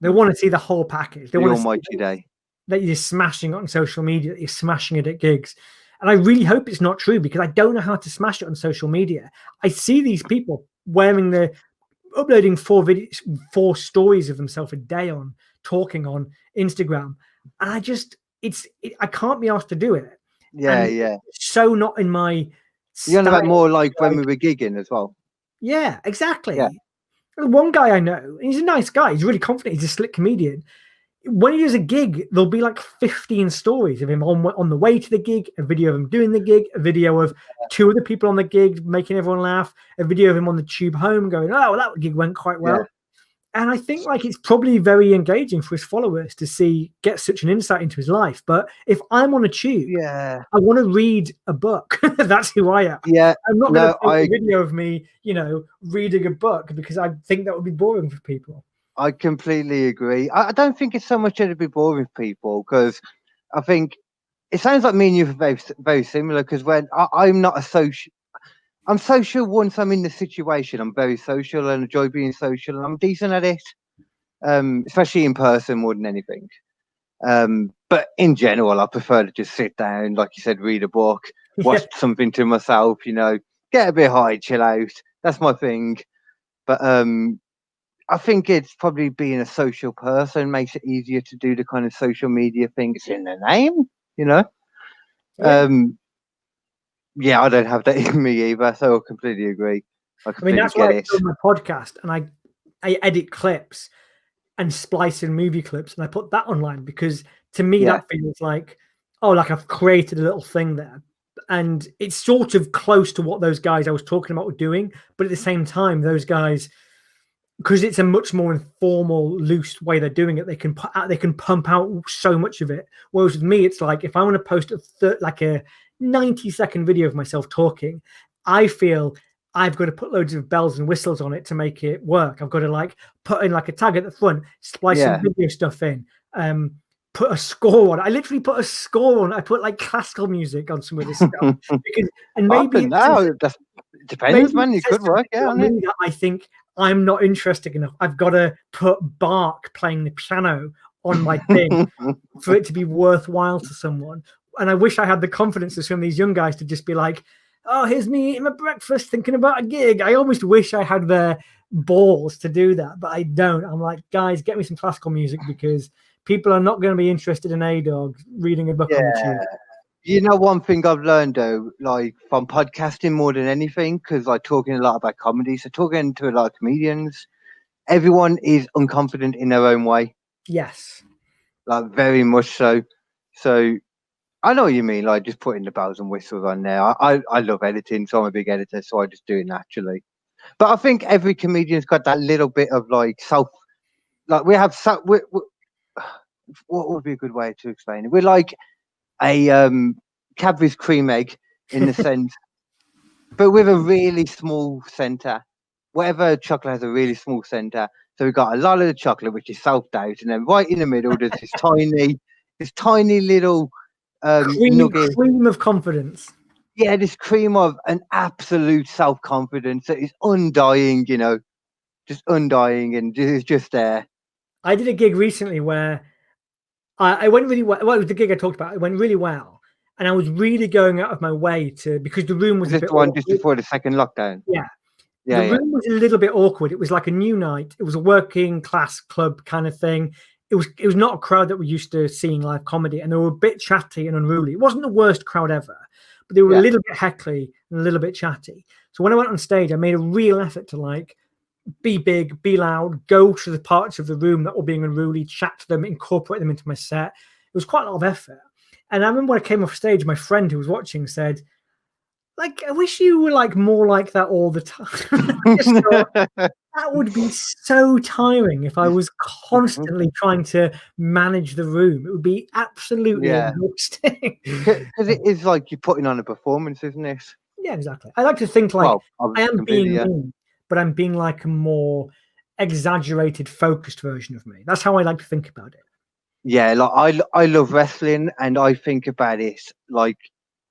they want to see the whole package. They The want to see day. that you're smashing it on social media, that you're smashing it at gigs. And I really hope it's not true because I don't know how to smash it on social media. I see these people wearing the uploading four videos, four stories of themselves a day on talking on Instagram, and I just it's it, I can't be asked to do it. Yeah, And- yeah. So not in my. You're about more like when we were gigging as well. Yeah, exactly. Yeah. One guy I know, and he's a nice guy. He's really confident. He's a slick comedian. When he does a gig, there'll be like 15 stories of him on on the way to the gig, a video of him doing the gig, a video of two other people on the gig making everyone laugh, a video of him on the tube home going, "Oh, well, that gig went quite well." Yeah. And I think like it's probably very engaging for his followers to see get such an insight into his life. But if I'm on a tube, Yeah. I want to read a book. <laughs> That's who I am. Yeah. I'm not going to I- a video of me, you know, reading a book because I think that would be boring for people. I completely agree. I, I don't think it's so much to be boring for people because I think it sounds like me and you are very very similar. Because when I, I'm not a social, I'm social once I'm in the situation. I'm very social and enjoy being social, and I'm decent at it, um, especially in person more than anything. Um, but in general, I prefer to just sit down, like you said, read a book, <laughs> watch something to myself. You know, get a bit high, chill out. That's my thing. But um, I think it's probably being a social person makes it easier to do the kind of social media things in the name, you know. Yeah. Um, yeah, I don't have that <laughs> in me either, so I completely agree. I I mean, that's why I it. film my podcast and I, I edit clips and splice in movie clips and I put that online because to me Yeah. that feels like, oh, like I've created a little thing there. And it's sort of close to what those guys I was talking about were doing, but at the same time, those guys, because it's a much more informal, loose way they're doing it, they can put out, they can pump out so much of it. Whereas with me, it's like if I want to post a thir- like a 90 second video of myself talking, I feel I've got to put loads of bells and whistles on it to make it work. I've got to like put in like a tag at the front, splice Yeah. some video stuff in, um, put a score on. I literally put a score on. I put like classical music on some of this stuff <laughs> because, and maybe. That's, it depends, man. it could work, yeah. something on it. me that I think I'm not interesting enough. I've got to put Bach playing the piano on my thing <laughs> for it to be worthwhile to someone. And I wish I had the confidence of some of these young guys to just be like, oh, here's me eating my breakfast thinking about a gig. I almost wish I had the balls to do that, but I don't. I'm like, guys, get me some classical music because people are not going to be interested in A Dog reading a book on the tube. You know, one thing I've learned though, like from podcasting more than anything, because like talking a lot about comedy, so talking to a lot of comedians, everyone is unconfident in their own way, Yes. like very much so. So I know what you mean, like just putting the bells and whistles on there. I, I, I love editing, so I'm a big editor, so I just do it naturally. But I think every comedian's got that little bit of like self, like we have so. we we <sighs> what would be a good way to explain it? We're like a um Cadbury's cream egg in the <laughs> sense but with a really small center. Whatever chocolate has a really small center. So we've got a lot of the chocolate, which is self doubt, and then right in the middle, there's this <laughs> tiny, this tiny little um, cream, cream of confidence. Yeah, this cream of an absolute self confidence that is undying. You know, just undying, and it's just there. I did a gig recently where I, I went really well. Well, it was the gig I talked about. It went really well, and I was really going out of my way to because the room was a this bit the one awkward. just before the second lockdown? Yeah. Yeah, the yeah. room was a little bit awkward. It was like a new night. It was a working class club kind of thing. It was it was not a crowd that we're used to seeing live comedy, and they were a bit chatty and unruly. It wasn't the worst crowd ever, but they were Yeah. a little bit heckly and a little bit chatty. So when I went on stage, I made a real effort to like be big, be loud, go to the parts of the room that were being unruly, chat to them, incorporate them into my set. It was quite a lot of effort. And I remember when I came off stage, my friend who was watching said, like, I wish you were like more like that all the time. <laughs> Thought, <laughs> that would be so tiring if I was constantly mm-hmm. trying to manage the room. It would be absolutely Yeah. exhausting. <laughs> Because it is like you're putting on a performance, isn't it? yeah, exactly. I like to think like well, I am being yeah. Uh me, but I'm being like a more exaggerated, focused version of me. That's how I like to think about it. Yeah, like I I love wrestling, and I think about it like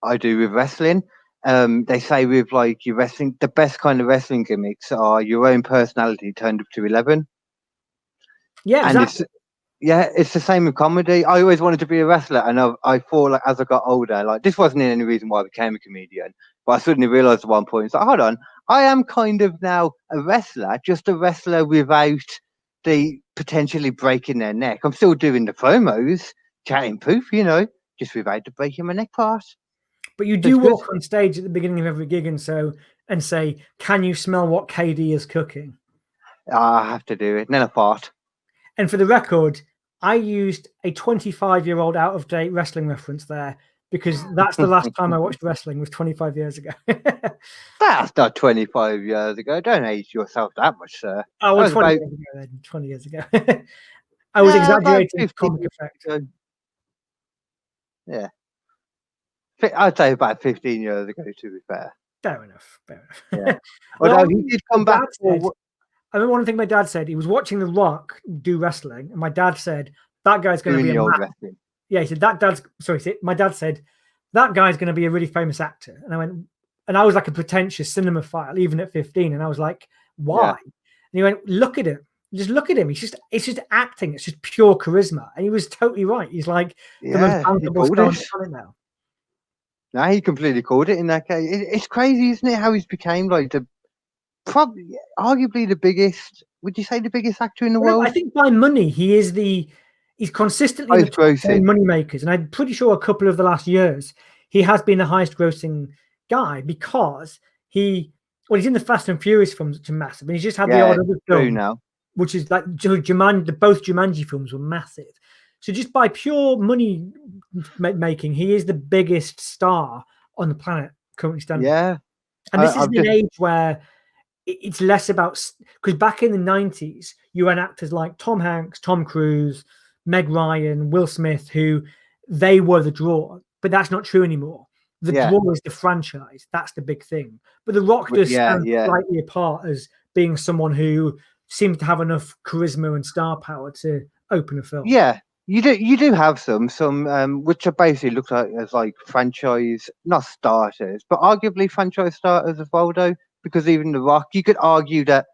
I do with wrestling. Um, they say with like your wrestling, the best kind of wrestling gimmicks are your own personality turned up to eleven, Yeah, and exactly. it's yeah, it's the same with comedy. I always wanted to be a wrestler, and I, I thought like as I got older, like this wasn't any reason why I became a comedian, but I suddenly realized at one point, it's like, hold on, I am kind of now a wrestler, just a wrestler without the potentially breaking their neck. I'm still doing the promos, chatting poof, you know, just without the breaking my neck part. But you do walk on stage at the beginning of every gig and so and say, "Can you smell what KD is cooking?" Ah, I have to do it. Then fart. And for the record, I used a 25 year old out of date wrestling reference there because that's the last time I watched <laughs> wrestling was 25 years ago. <laughs> That's not 25 years ago. Don't age yourself that much, sir. Oh, I was was 20 about- years ago then, 20 years ago. <laughs> I was Yeah, exaggerating comic effect. Yeah. I'd say about 15 years ago, to be fair. Fair enough. Fair enough. Yeah. <laughs> Well, Although he did come back for said- I remember one thing my dad said. He was watching The Rock do wrestling, and my dad said, That guy's going to be a ma- wrestling. yeah, he said that dad's sorry, my dad said that guy's going to be a really famous actor, and I went, and I was like a pretentious cinemaphile even at fifteen, and I was like, why? And he went, look at him, just look at him. He's just it's just acting, it's just pure charisma, and he was totally right. He's like the most bankable star on the planet now. No, he completely called it in that case. It, it's crazy, isn't it? How he's became like the probably, arguably the biggest. Would you say the biggest actor in the Well, world? I think by money, he is the he's consistently the top 10 grossing. money makers, and I'm pretty sure a couple of the last years he has been the highest grossing guy because he well he's in the Fast and Furious films, which are massive, and he's just had the odd other film, now. which is like Jumanji. The both Jumanji films were massive, so just by pure money making, he is the biggest star on the planet currently standing. Yeah. And I- this is I've an just- age where it's less about because back in the 90s, you had actors like Tom Hanks, Tom Cruise, Meg Ryan, Will Smith, who they were the draw, but that's not true anymore. The Yeah. draw is the franchise. That's the big thing. But The Rock does yeah, stand yeah. slightly apart as being someone who seems to have enough charisma and star power to open a film. Yeah, you do. You do have some, some um, which are basically looked at as like franchise, not starters, but arguably franchise starters as well. Because even The Rock, you could argue that.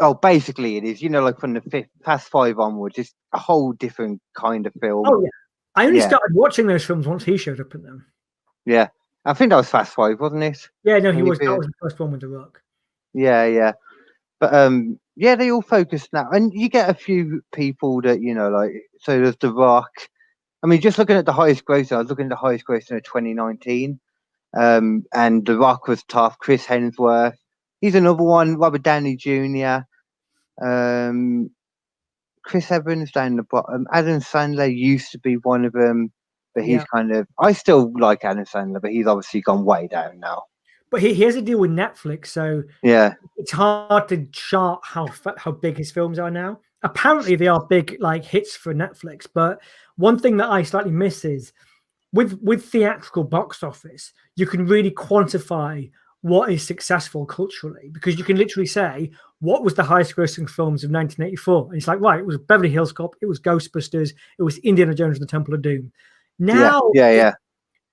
Oh, basically, it is. You know, like from the fifth, past five onwards, it's a whole different kind of film. Oh yeah. I only Yeah. started watching those films once he showed up in them. Yeah, I think that was Fast Five, wasn't it? Yeah, no, he Only was. That was the first one with The Rock. Yeah, yeah. But um, yeah, they all focus now, and you get a few people that you know, like so. There's The Rock. I mean, just looking at the highest gross, I was looking at the highest gross in 2019, um, and The Rock was tough. Chris Hemsworth, he's another one. Robert Downey Jr. Um, Chris Evans down the bottom. Adam Sandler used to be one of them, but he's Yeah. kind of. I still like Adam Sandler, but he's obviously gone way down now. But he, he has a deal with Netflix, so Yeah, it's hard to chart how how big his films are now. Apparently, they are big like hits for Netflix. But one thing that I slightly miss is with with theatrical box office, you can really quantify what is successful culturally because you can literally say what was the highest grossing films of 1984 and it's like right it was beverly hills cop it was ghostbusters it was indiana jones and the temple of doom now yeah, yeah, yeah.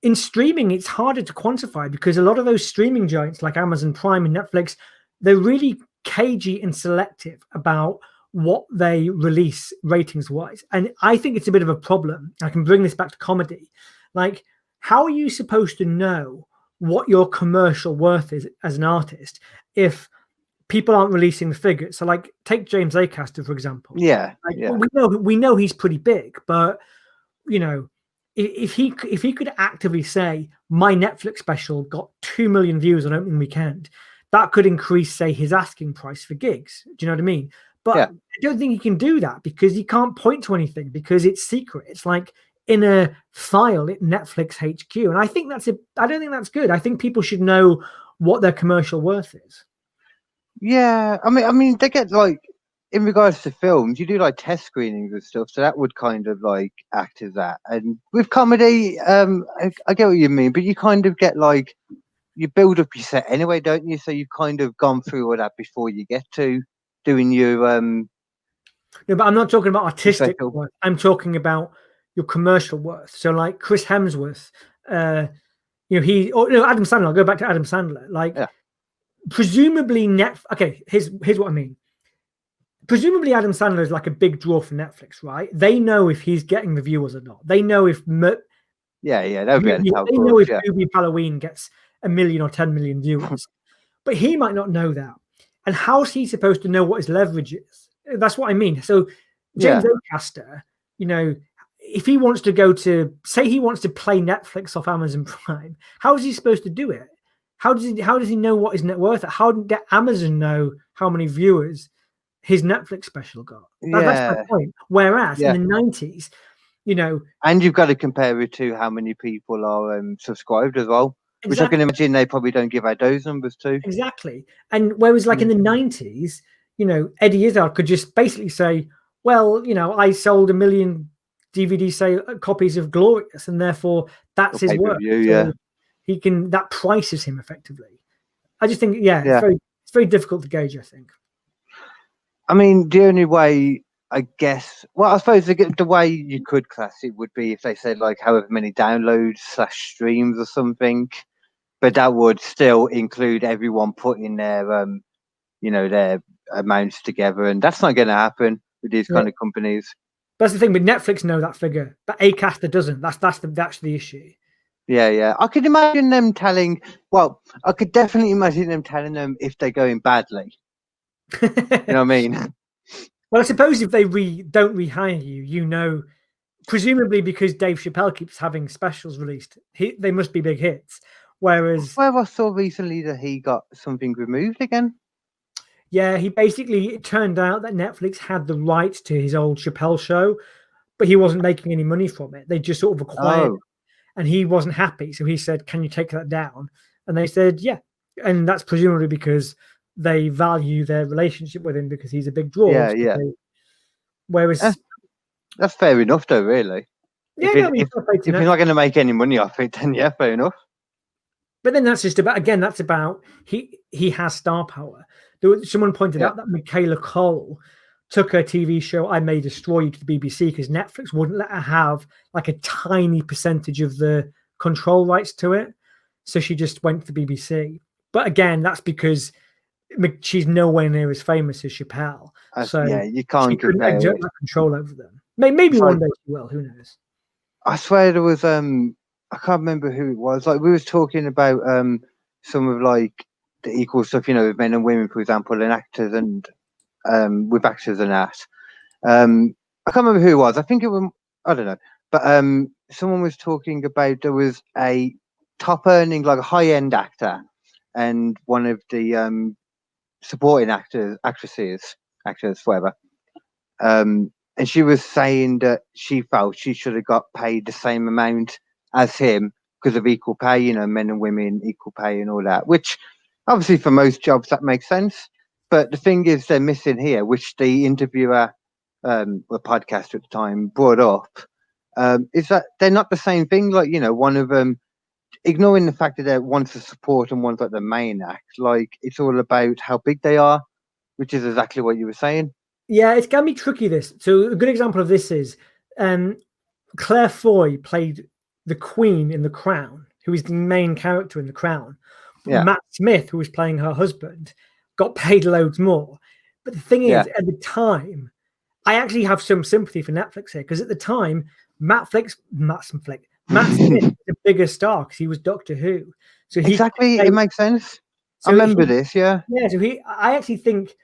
In streaming it's harder to quantify because a lot of those streaming giants like amazon prime and netflix they're really cagey and selective about what they release ratings wise and i think it's a bit of a problem i can bring this back to comedy like how are you supposed to know what your commercial worth is as an artist if people aren't releasing the figures. So, like, take James Acaster for example. Yeah, like, yeah. we know we know he's pretty big, but you know, if, if he if he could actively say my Netflix special got two million views on opening weekend, that could increase, say, his asking price for gigs. Do you know what I mean? But Yeah. I don't think he can do that because he can't point to anything because it's secret. It's like in a file at Netflix HQ, and I think that's a. I don't think that's good. I think people should know what their commercial worth is. Yeah, I mean, I mean, they get like in regards to films, you do like test screenings and stuff, so that would kind of like act as that. And with comedy, um, I, I get what you mean, but you kind of get like you build up your set anyway, don't you? So you've kind of gone through all that before you get to doing your um. No, but I'm not talking about artistic Special. worth. I'm talking about your commercial worth. So, like Chris Hemsworth, uh, you know, he or no, Adam Sandler. I'll go back to Adam Sandler. Like, Yeah. presumably net. Okay, here's here's what I mean. Presumably, Adam Sandler is like a big draw for Netflix, right? They know if he's getting the viewers or not. They know if Yeah, yeah, that would be able to tell they know if yeah. Hubie Halloween gets a million or 10 million <laughs> viewers, but he might not know that. And how's he supposed to know what his leverage is? That's what I mean. So, James Acaster, you know, if he wants to go to, say, he wants to play Netflix off Amazon <laughs> Prime, how is he supposed to do it? How does he? How does he know what his net worth? How did Amazon know how many viewers his Netflix special got? That- That's my Yeah. point. Whereas Yeah. in the nineties, you know, And you've got to compare it to how many people are um, subscribed as well, which I can imagine they probably don't give out those numbers to. Exactly. And whereas, like in the 90s, you know, Eddie Izzard could just basically say, well, you know, I sold a million DVD sale, uh, copies of Glorious, and therefore that's his work. yeah. So he can, that prices him effectively. I just think, yeah, Yeah. It's, very, it's very difficult to gauge, I think. I mean, the only way, I guess, well, I suppose the, the way you could class it would be if they said like however many downloads slash streams or something, but that would still include everyone putting their, um, you know, their amounts together, and that's not going to happen with these Yeah. kind of companies. That's the thing, but Netflix know that figure, but Acaster doesn't. That's that's the that's the issue. Yeah, yeah. I could imagine them telling. Well, I could definitely imagine them telling them if they're going badly. You know what I mean? <laughs> Well, I suppose if they re don't rehire you, you know, presumably because Dave Chappelle keeps having specials released, he, they must be big hits. Whereas, Where I saw recently that he got something removed again. yeah, he basically it turned out that Netflix had the rights to his old Chappelle show, but he wasn't making any money from it. They just sort of acquired, Oh. it, and he wasn't happy. So he said, "Can you take that down?" And they said, "Yeah," and that's presumably because they value their relationship with him because he's a big draw. Yeah, yeah. they- Whereas, Eh, That's fair enough, though. Really, yeah, if no, it- he's not if know. he's not going to make any money off it, <laughs> then yeah, fair enough. But then that's just about again. That's about he he has star power. There was, someone pointed Yeah. out that Michaela Coel took her TV show "I May Destroy You" to the BBC because Netflix wouldn't let her have like a tiny percentage of the control rights to it, so she just went to the BBC. But again, that's because she's nowhere near as famous as Chappelle. So, yeah, you can't couldn't compare. exert that control over them. May- Maybe one day she will. Who knows? I swear there was um I can't remember who it was. Like we was talking about um some of like the equal stuff, you know, with men and women, for example, and actors and um with actors and that. Um I can't remember who it was. I think it was I don't know. But um someone was talking about there was a top earning like a high end actor and one of the um supporting actors actresses actors whatever um and she was saying that she felt she should have got paid the same amount as him because of equal pay, you know, men and women equal pay and all that. Which obviously for most jobs that makes sense. But the thing is, they're missing here, which the interviewer, um, or podcaster at the time brought up, um, is that they're not the same thing. Like you know, one of them ignoring the fact that they're one's the support and one's like the main act, like it's all about how big they are, which is exactly what you were saying. Yeah, it's gonna be tricky. This so a good example of this is um, Claire Foy played the Queen in The Crown, who is the main character in The Crown. Yeah. Matt Smith, who was playing her husband, got paid loads more. But the thing is, Yeah. at the time, I actually have some sympathy for Netflix here because at the time, Matt Flicks, Matt Flick, Matt Smith <laughs> was a bigger star because he was Doctor Who. So he exactly, paid- it makes sense. so I remember he- this, yeah. yeah, so he, I actually think,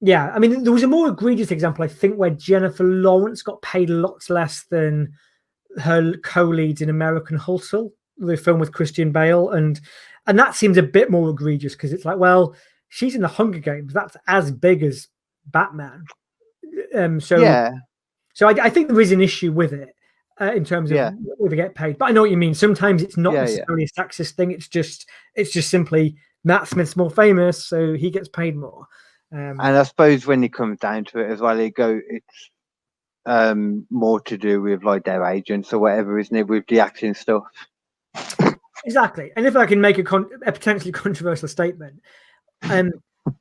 yeah, I mean, there was a more egregious example, I think, where Jennifer Lawrence got paid lots less than her co-leads in American Hustle, the film with Christian Bale, and and that seems a bit more egregious because it's like, well, she's in the Hunger Games, that's as big as Batman, um, so yeah, so I, I think there is an issue with it uh, in terms of Yeah. what they get paid. But I know what you mean. Sometimes it's not Yeah, yeah. necessarily a sexist thing. It's just it's just simply Matt Smith's more famous, so he gets paid more. Um, and I suppose when it comes down to it as well, it go it's um more to do with like their agents or whatever, isn't it? With the acting stuff. exactly. And if I can make a, con- a potentially controversial statement, um,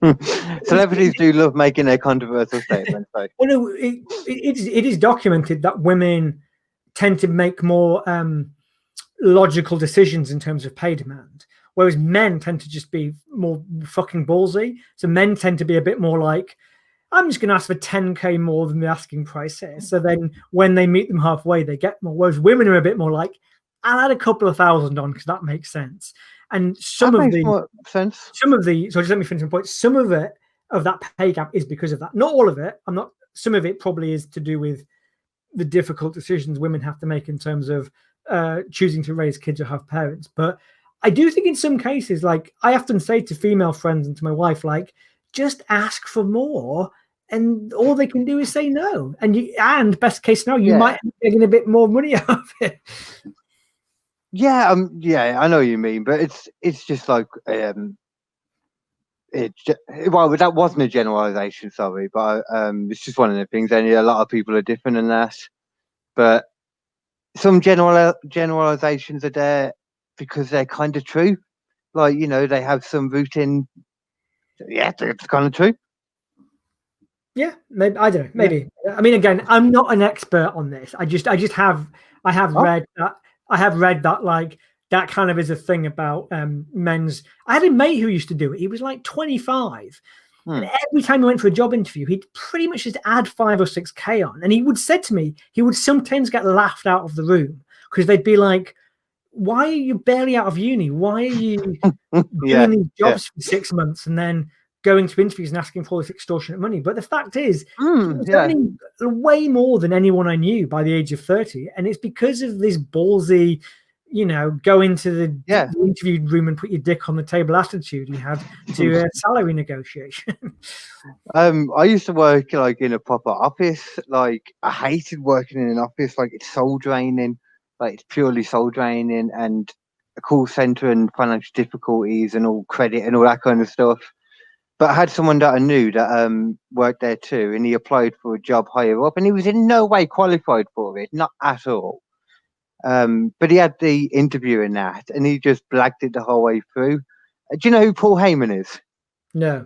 <laughs> Celebrities do love making their controversial statements. So. <laughs> well, no, it, it, it, is, it is documented that women tend to make more um, logical decisions in terms of pay demand, whereas men tend to just be more fucking ballsy. So men tend to be a bit more like, I'm just going to ask for 10k more than the asking price here. So then when they meet them halfway, they get more. Whereas women are a bit more like, I'll add a couple of thousand on because that makes sense. And some that of the sense. some of the so just let me finish my point. Some of it of that pay gap is because of that. Not all of it. I'm not. Some of it probably is to do with the difficult decisions women have to make in terms of uh, choosing to raise kids or have parents. But I do think in some cases, like I often say to female friends and to my wife, like just ask for more, and all they can do is say no. And you and best case scenario, you Yeah. might up getting a bit more money <laughs> out of it. Yeah, um, yeah, I know what you mean, but it's it's just like um, it. Well, that wasn't a generalization, sorry, but um, it's just one of the things. And a lot of people are different in that, but some general generalizations are there because they're kind of true. Like you know, they have some root in. Yeah, it's kind of true. Yeah, maybe I don't know. Maybe I mean, again, I'm not an expert on this. I just, I just have, I have Oh. read that, I have read that like that kind of is a thing about um men's. I had a mate who used to do it. He was like 25, and every time he went for a job interview, he'd pretty much just add five or six k on, and he would say to me, he would sometimes get laughed out of the room because they'd be like. Why are you barely out of uni? Why are you <laughs> Yeah, doing these jobs for six months and then going to interviews and asking for this extortionate money? But the fact is, he Mm, was yeah, way more than anyone I knew by the age of 30. And it's because of this ballsy, you know, go into the, Yeah. the interview room and put your dick on the table attitude he had <laughs> to uh, salary negotiation. <laughs> Um, I used to work like in a proper office. Like I hated working in an office. Like it's soul draining. Like it's purely soul draining, and a call center and financial difficulties and all credit and all that kind of stuff. But I had someone that I knew that um worked there too, and he applied for a job higher up, and he was in no way qualified for it, not at all. Um, but he had the interview in that, and he just blagged it the whole way through. Uh, Do you know who Paul Heyman is? no.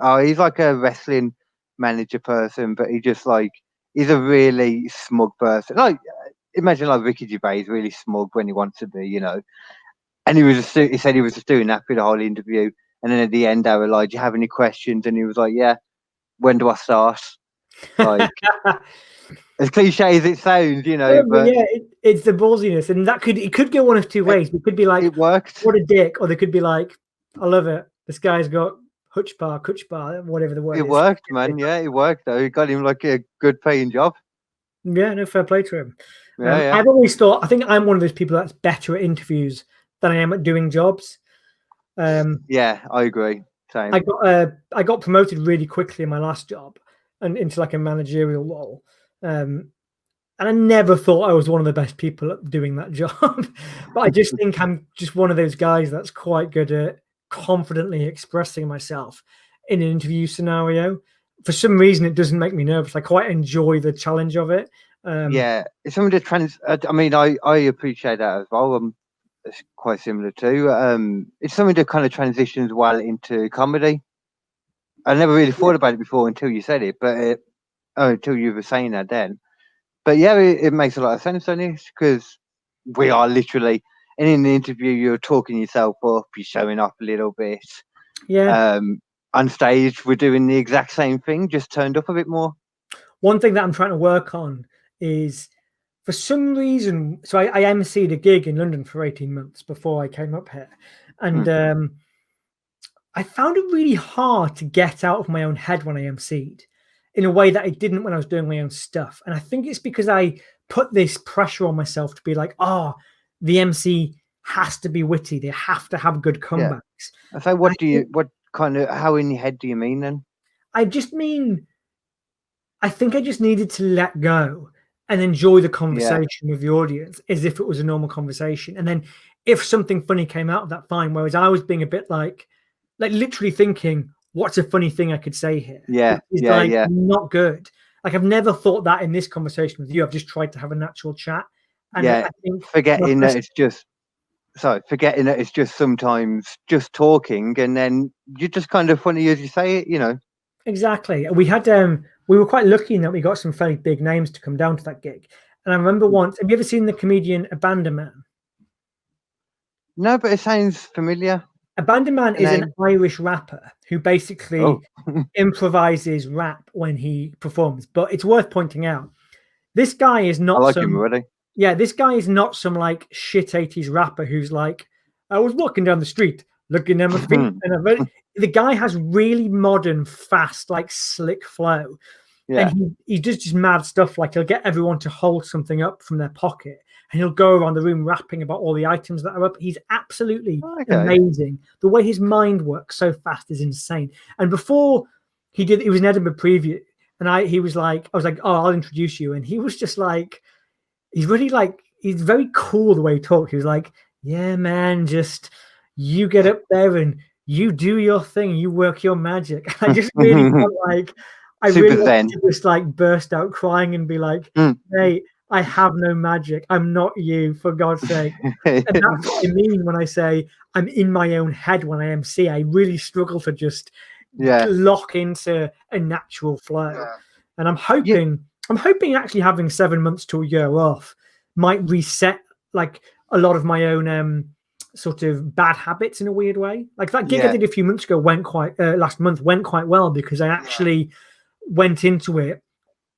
Oh, he's like a wrestling manager person, but he just like he's a really smug person. Like uh, imagine like Ricky Gervais, really smug when he wants to be, you know. And he was just, he said he was just doing that for the whole interview. And then at the end, I were like, "Do you have any questions?" And he was like, "Yeah." When do I start? Like <laughs> as cliche as it sounds, you know, Yeah, but yeah, it, it's the ballsiness, and that could it could go one of two ways. It could be like, it worked. what a dick, or they could be like, I love it. This guy's got huchbar, kuchbar, whatever the word It is. worked, man. Yeah, it worked though. It got him like a good paying job. Yeah, no fair play to him. Yeah, Um, yeah. I've always thought I think I'm one of those people that's better at interviews than I am at doing jobs. Um, Yeah, I agree. Same. I got uh, I got promoted really quickly in my last job and into like a managerial role. Um, and I never thought I was one of the best people at doing that <laughs> job. but I just think I'm just one of those guys that's quite good at confidently expressing myself in an interview scenario. For some reason, it doesn't make me nervous. I quite enjoy the challenge of it. Um, yeah, it's some of the trans. uh, I mean, I I appreciate that as well. Um, it's quite similar too. Um, it's something that kind of transitions well into comedy. I never really thought about it before until you said it, but it, oh, until you were saying that then. But yeah, it, it makes a lot of sense on this because we are literally, and in the interview, you're talking yourself up, you're showing off a little bit. Yeah. Um, on stage, we're doing the exact same thing, just turned up a bit more. One thing that I'm trying to work on is for some reason, so I, I emceed a gig in London for 18 months before I came up here. And um, I found it really hard to get out of my own head when I emceed in a way that I didn't when I was doing my own stuff. And I think it's because I put this pressure on myself to be like, oh, the MC has to be witty. They have to have good comebacks. So, what I do you, think- what kind of, how in your head do you mean then? I just mean, I think I just needed to let go and enjoy the conversation with the audience as if it was a normal conversation. And then if something funny came out of that, fine. Whereas I was being a bit like, like literally thinking, what's a funny thing I could say here? Yeah, It's yeah, like yeah. not good. Like I've never thought that in this conversation with you. I've just tried to have a natural chat. And Yeah, I think Forgetting that it's just, sorry, forgetting that it's just sometimes just talking and then you're just kind of funny as you say it, you know. Exactly. We had um we were quite lucky in that we got some fairly big names to come down to that gig. And I remember once, have you ever seen the comedian Abandoman? No, but it sounds familiar. Abandoman is an Irish rapper who basically Oh. <laughs> improvises rap when he performs. But it's worth pointing out this guy is not. I like some him already. yeah, this guy is not some like shit 80s rapper who's like, I was walking down the street looking at my feet. <laughs> and I the guy has really modern, fast, like slick flow. Yeah. And he, he does just mad stuff. Like he'll get everyone to hold something up from their pocket and he'll go around the room rapping about all the items that are up. He's absolutely Okay. amazing. The way his mind works so fast is insane. And before he did, it was an Edinburgh preview. And I, he was like, I was like, oh, I'll introduce you. And he was just like, he's really like, he's very cool the way he talked. He was like, yeah, man, just you get up there and you do your thing, you work your magic. <laughs> I just really <laughs> felt like I Super really wanted zen. to just like burst out crying and be like, Mm. hey, I have no magic. I'm not you, for God's sake. And that's what I <laughs> mean when I say I'm in my own head when I MC. I really struggle to just yeah. lock into a natural flow. And I'm hoping, I'm hoping actually having seven months to a year off might reset like a lot of my own um sort of bad habits in a weird way. Like that gig I did a few months ago went quite uh, last month went quite well because I actually went into it.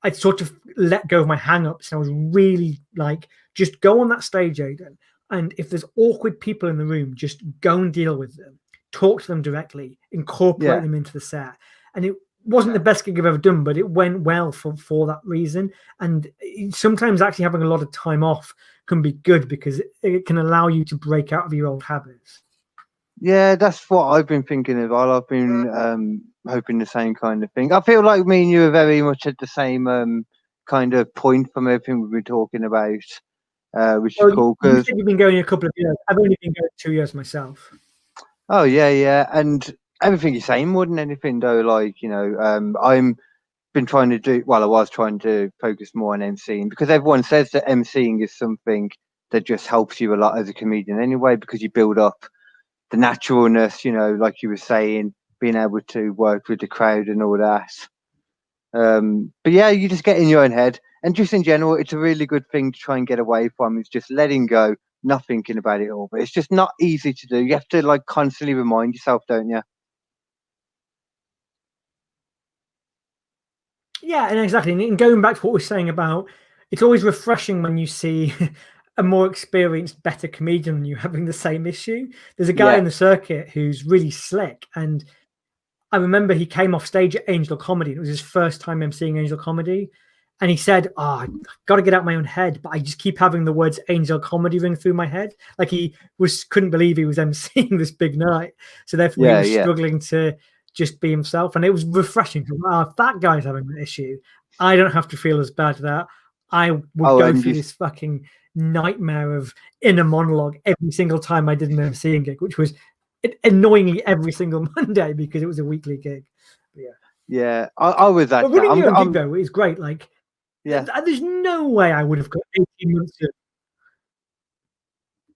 I sort of let go of my hang-ups and I was really like, just go on that stage, Aidan. And if there's awkward people in the room, just go and deal with them. Talk to them directly, incorporate Yeah. them into the set. And it wasn't the best gig I've ever done, but it went well for, for that reason. And sometimes actually having a lot of time off can be good because it, it can allow you to break out of your old habits. Yeah, that's what I've been thinking of. I've been um, hoping the same kind of thing. I feel like me and you are very much at the same um, kind of point from everything we've been talking about, uh, which Well, is cool. You said you've been going a couple of years. I've only been going two years myself. oh yeah, yeah, and everything you're saying more than anything though. Like you know, um, I'm been trying to do. Well, I was trying to focus more on MCing because everyone says that MCing is something that just helps you a lot as a comedian anyway because you build up the naturalness. You know, like you were saying, being able to work with the crowd and all that. Um, but yeah, you just get in your own head, and just in general, it's a really good thing to try and get away from. Is just letting go, not thinking about it all. But it's just not easy to do. You have to like constantly remind yourself, don't you? Yeah, and exactly. And- going back to what we are saying about it's always refreshing when you see <laughs> a more experienced, better comedian than you having the same issue. There's a guy Yeah. in the circuit who's really slick. And I remember he came off stage at Angel Comedy. It was his first time emceeing Angel Comedy. And he said, Oh, I got to get out my own head, but I just keep having the words Angel Comedy ring through my head. Like he was couldn't believe he was <laughs> emceeing this big night. So therefore Yeah, he was yeah. struggling to just be himself. And it was refreshing. Wow, ah, if that guy's having an issue, I don't have to feel as bad that I would Oh, go through you- this fucking nightmare of inner monologue every single time I did an MCing gig, which was annoyingly every single <laughs> Monday because it was a weekly gig. Yeah, Yeah, I, I was that. But running I'm, your own gig though is great. Like, Yeah. there's no way I would have got 18 months of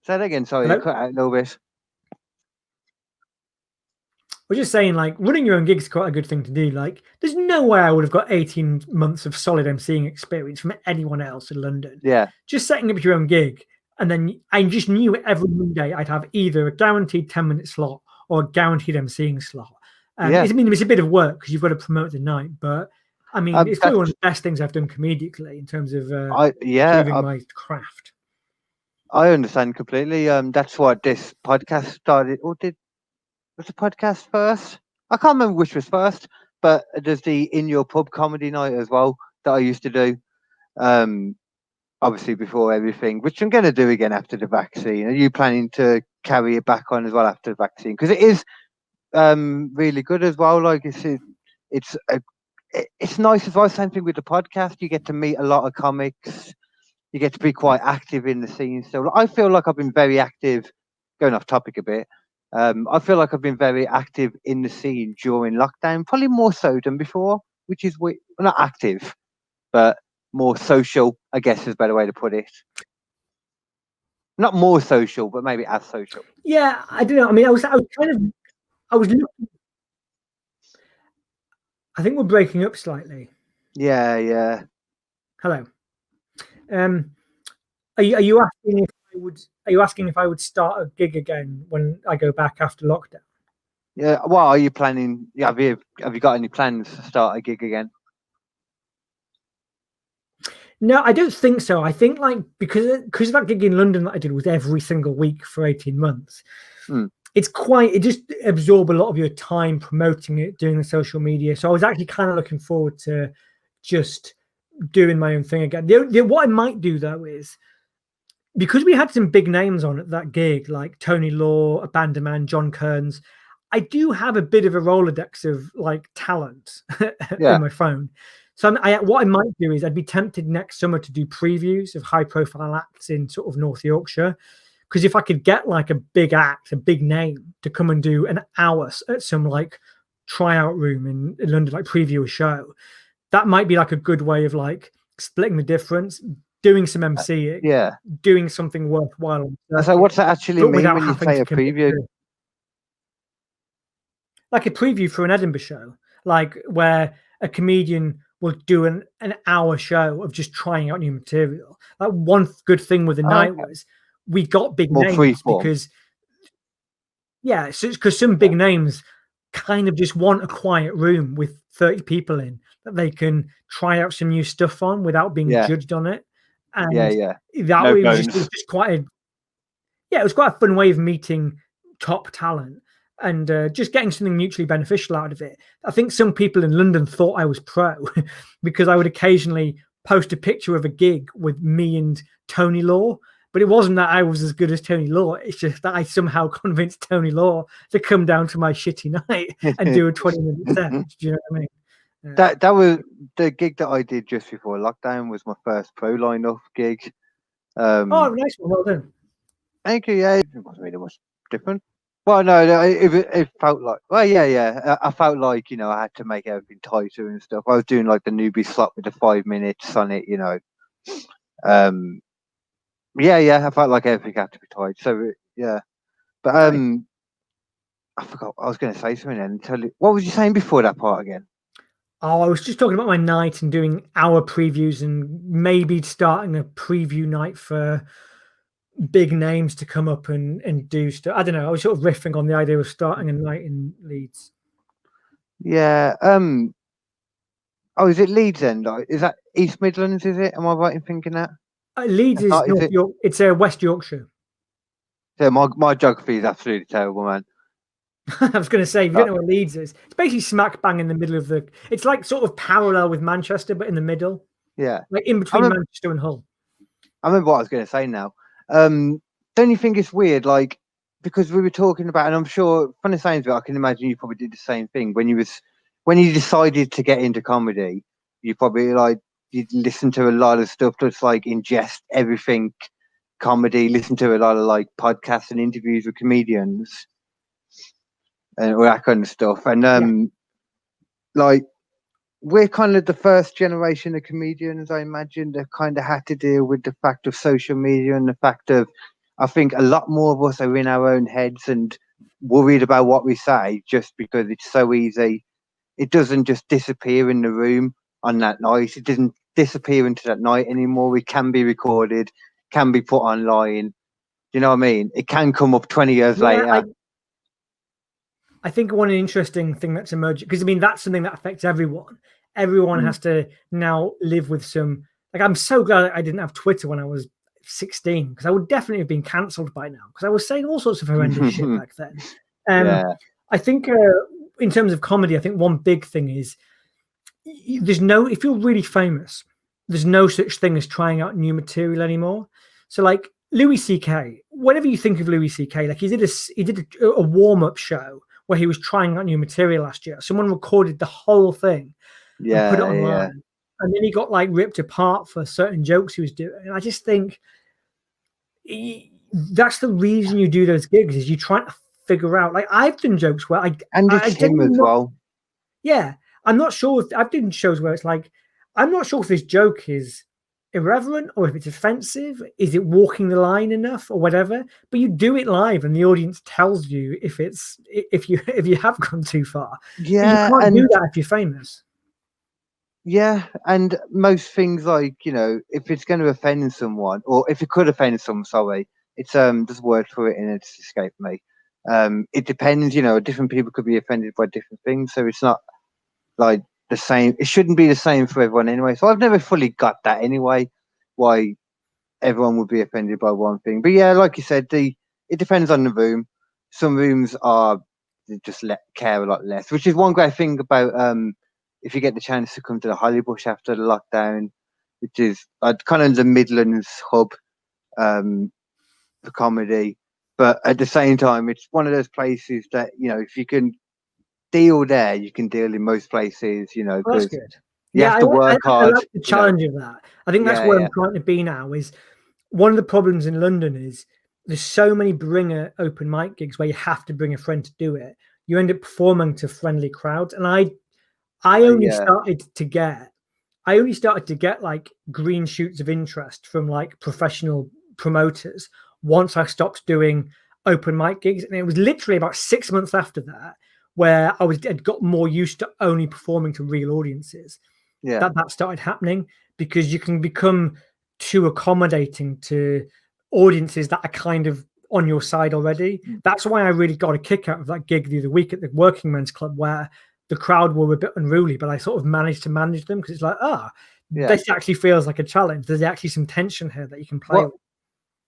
Say that again. Sorry, Hello? cut out a little bit. We're just saying, like, running your own gigs is quite a good thing to do. Like, there's no way I would have got 18 months of solid MCing experience from anyone else in London. Yeah, Just setting up your own gig, and then I just knew every Monday I'd have either a guaranteed 10 minute slot or a guaranteed MCing slot. Um, Yeah. it's, I mean, it's a bit of work because you've got to promote the night, but I mean, Um, it's probably one of the best things I've done comedically in terms of uh, I yeah, I, my craft. I understand completely. Um, that's why this podcast started. Or did was the podcast first? I can't remember which was first, but there's the in your pub comedy night as well that I used to do. Um, obviously before everything, which I'm going to do again after the vaccine. Are you planning to carry it back on as well after the vaccine? Because it is um really good as well. Like it's it's a, it's nice as well. Same thing with the podcast. You get to meet a lot of comics. You get to be quite active in the scene. So I feel like I've been very active. Going off topic a bit. Um, I feel like I've been very active in the scene during lockdown, probably more so than before, which is we- well, not active, but more social. I guess is a better way to put it. Not more social, but maybe as social. Yeah, I don't know. I mean, I was, I was kind of, I was looking. I think we're breaking up slightly. Yeah, yeah. Hello. Um, are you, are you asking if I would? Are you asking if I would start a gig again when I go back after lockdown? Yeah. Well, are you planning? Yeah, have you have you got any plans to start a gig again? No, I don't think so. I think like because because that gig in London that I did was every single week for eighteen months. Hmm. It's quite. It just absorbed a lot of your time promoting it, doing the social media. So I was actually kind of looking forward to just doing my own thing again. The, the, what I might do though is because we had some big names on at that gig, like Tony Law, Abandoman, John Kearns. I do have a bit of a rolodex of like talent <laughs> Yeah. in my phone. So I'm- what I might do is I'd be tempted next summer to do previews of high profile acts in sort of North Yorkshire. Because if I could get like a big act, a big name to come and do an hour at some like tryout room in, in London, like preview a show, that might be like a good way of like splitting the difference, doing some uh, MCing, Yeah. doing something worthwhile. So what's that actually mean when you say a preview? Like a preview for an Edinburgh show, like where a comedian will do an, an hour show of just trying out new material. Like one good thing with the Oh, night okay. was we got big More names because yeah, so because some big names kind of just want a quiet room with 30 people in that they can try out some new stuff on without being Yeah. judged on it. And Yeah, yeah. that No way it was, just, it was just quite a yeah, it was quite a fun way of meeting top talent and uh, just getting something mutually beneficial out of it. I think some people in London thought I was pro <laughs> because I would occasionally post a picture of a gig with me and Tony Law. But it wasn't that I was as good as Tony Law. It's just that I somehow <laughs> convinced Tony Law to come down to my shitty night and do a <laughs> 20 minute set. Do you know what I mean? That that was the gig that I did just before lockdown was my first pro lineup gig. Um, oh, nice one. Well done. thank you. Yeah, it wasn't really much different. Well, no, no it, it, felt like. Well, yeah, yeah. I, I felt like you know I had to make everything tighter and stuff. I was doing like the newbie slot with the five minutes on it, you know. Um, yeah, yeah. I felt like everything had to be tight. So it- yeah, but um, I forgot. I was going to say something then. Tell you what was you saying before that part again? Oh, I was just talking about my night and doing hour previews and maybe starting a preview night for big names to come up and, and do stuff. I don't know. I was sort of riffing on the idea of starting a night in Leeds. Yeah. Um. Oh, is it Leeds End? Is that East Midlands? Is it? Am I right in thinking that? Uh, Leeds is Oh, is it- York. It's uh, West Yorkshire. Yeah, my my geography is absolutely terrible, man. <laughs> I was going to say, if you don't Oh. know where Leeds is, it's basically smack bang in the middle of the. It's like sort of parallel with Manchester, but in the middle, Yeah, like in between remember- Manchester and Hull. I remember what I was going to say now. Um, don't you think it's weird, like because we were talking about, and I'm sure from the sounds of it, I can imagine you probably did the same thing when you was when you decided to get into comedy. You probably like you listen to a lot of stuff that's like ingest everything comedy, listen to a lot of like podcasts and interviews with comedians and all that kind of stuff. And um like we're kind of the first generation of comedians, I imagine, that kind of had to deal with the fact of social media and the fact of I think a lot more of us are in our own heads and worried about what we say just because it's so easy. It doesn't just disappear in the room on that night. It doesn't disappear into that night anymore. It can be recorded, can be put online. You know what I mean? It can come up 20 years Yeah, later. I, I think one interesting thing that's emerging because I mean that's something that affects everyone. Everyone Mm. has to now live with some. Like I'm so glad I didn't have Twitter when I was 16 because I would definitely have been cancelled by now because I was saying all sorts of horrendous shit <laughs> back then. Um, yeah. I think uh, in terms of comedy, I think one big thing is there's no if you're really famous, there's no such thing as trying out new material anymore. So like Louis C.K. Whenever you think of Louis C.K., like he did a he did a, a warm up show where he was trying out new material last year. Someone recorded the whole thing and Yeah. put it yeah. online. And then he got like ripped apart for certain jokes he was doing. And I just think he- that's the reason you do those gigs is you try to figure out. Like I've done jokes where I, And I- I it's him as not- well. yeah, I'm not sure. If, I've done shows where it's like I'm not sure if this joke is irreverent or if it's offensive. Is it walking the line enough or whatever? But you do it live, and the audience tells you if it's if you <laughs> if you have gone too far. But Yeah. you can't do that if you're famous. Yeah, and most things like you know, if it's going to offend someone, or if it could offend someone, sorry, it's um, there's a word for it, and it's escaped me. Um, it depends, you know. Different people could be offended by different things, so it's not like the same. It shouldn't be the same for everyone anyway. So I've never fully got that anyway. Why everyone would be offended by one thing, but yeah, like you said, the it depends on the room. Some rooms are just let care a lot less, which is one great thing about um if you get the chance to come to the Hollybush after the lockdown, which is uh, kind of the Midlands hub um, for comedy. But at the same time, it's one of those places that, you know, if you can deal there, you can deal in most places, you know, Well, that's good. you have to I, work I, hard. I like the you know. challenge of that. I think that's Yeah, where yeah. I'm trying to be now. Is one of the problems in London is there's so many bringer open mic gigs where you have to bring a friend to do it. You end up performing to friendly crowds, and I, I oh, only yeah. started to get, I only started to get like green shoots of interest from like professional promoters once I stopped doing open mic gigs, and it was literally about six months after that where I was had got more used to only performing to real audiences Yeah. that that started happening because you can become too accommodating to audiences that are kind of on your side already. Mm. That's why I really got a kick out of that gig the other week at the Working Men's Club where the crowd were a bit unruly, but I sort of managed to manage them because it's like, ah, Yeah. this actually feels like a challenge. There's actually some tension here that you can play.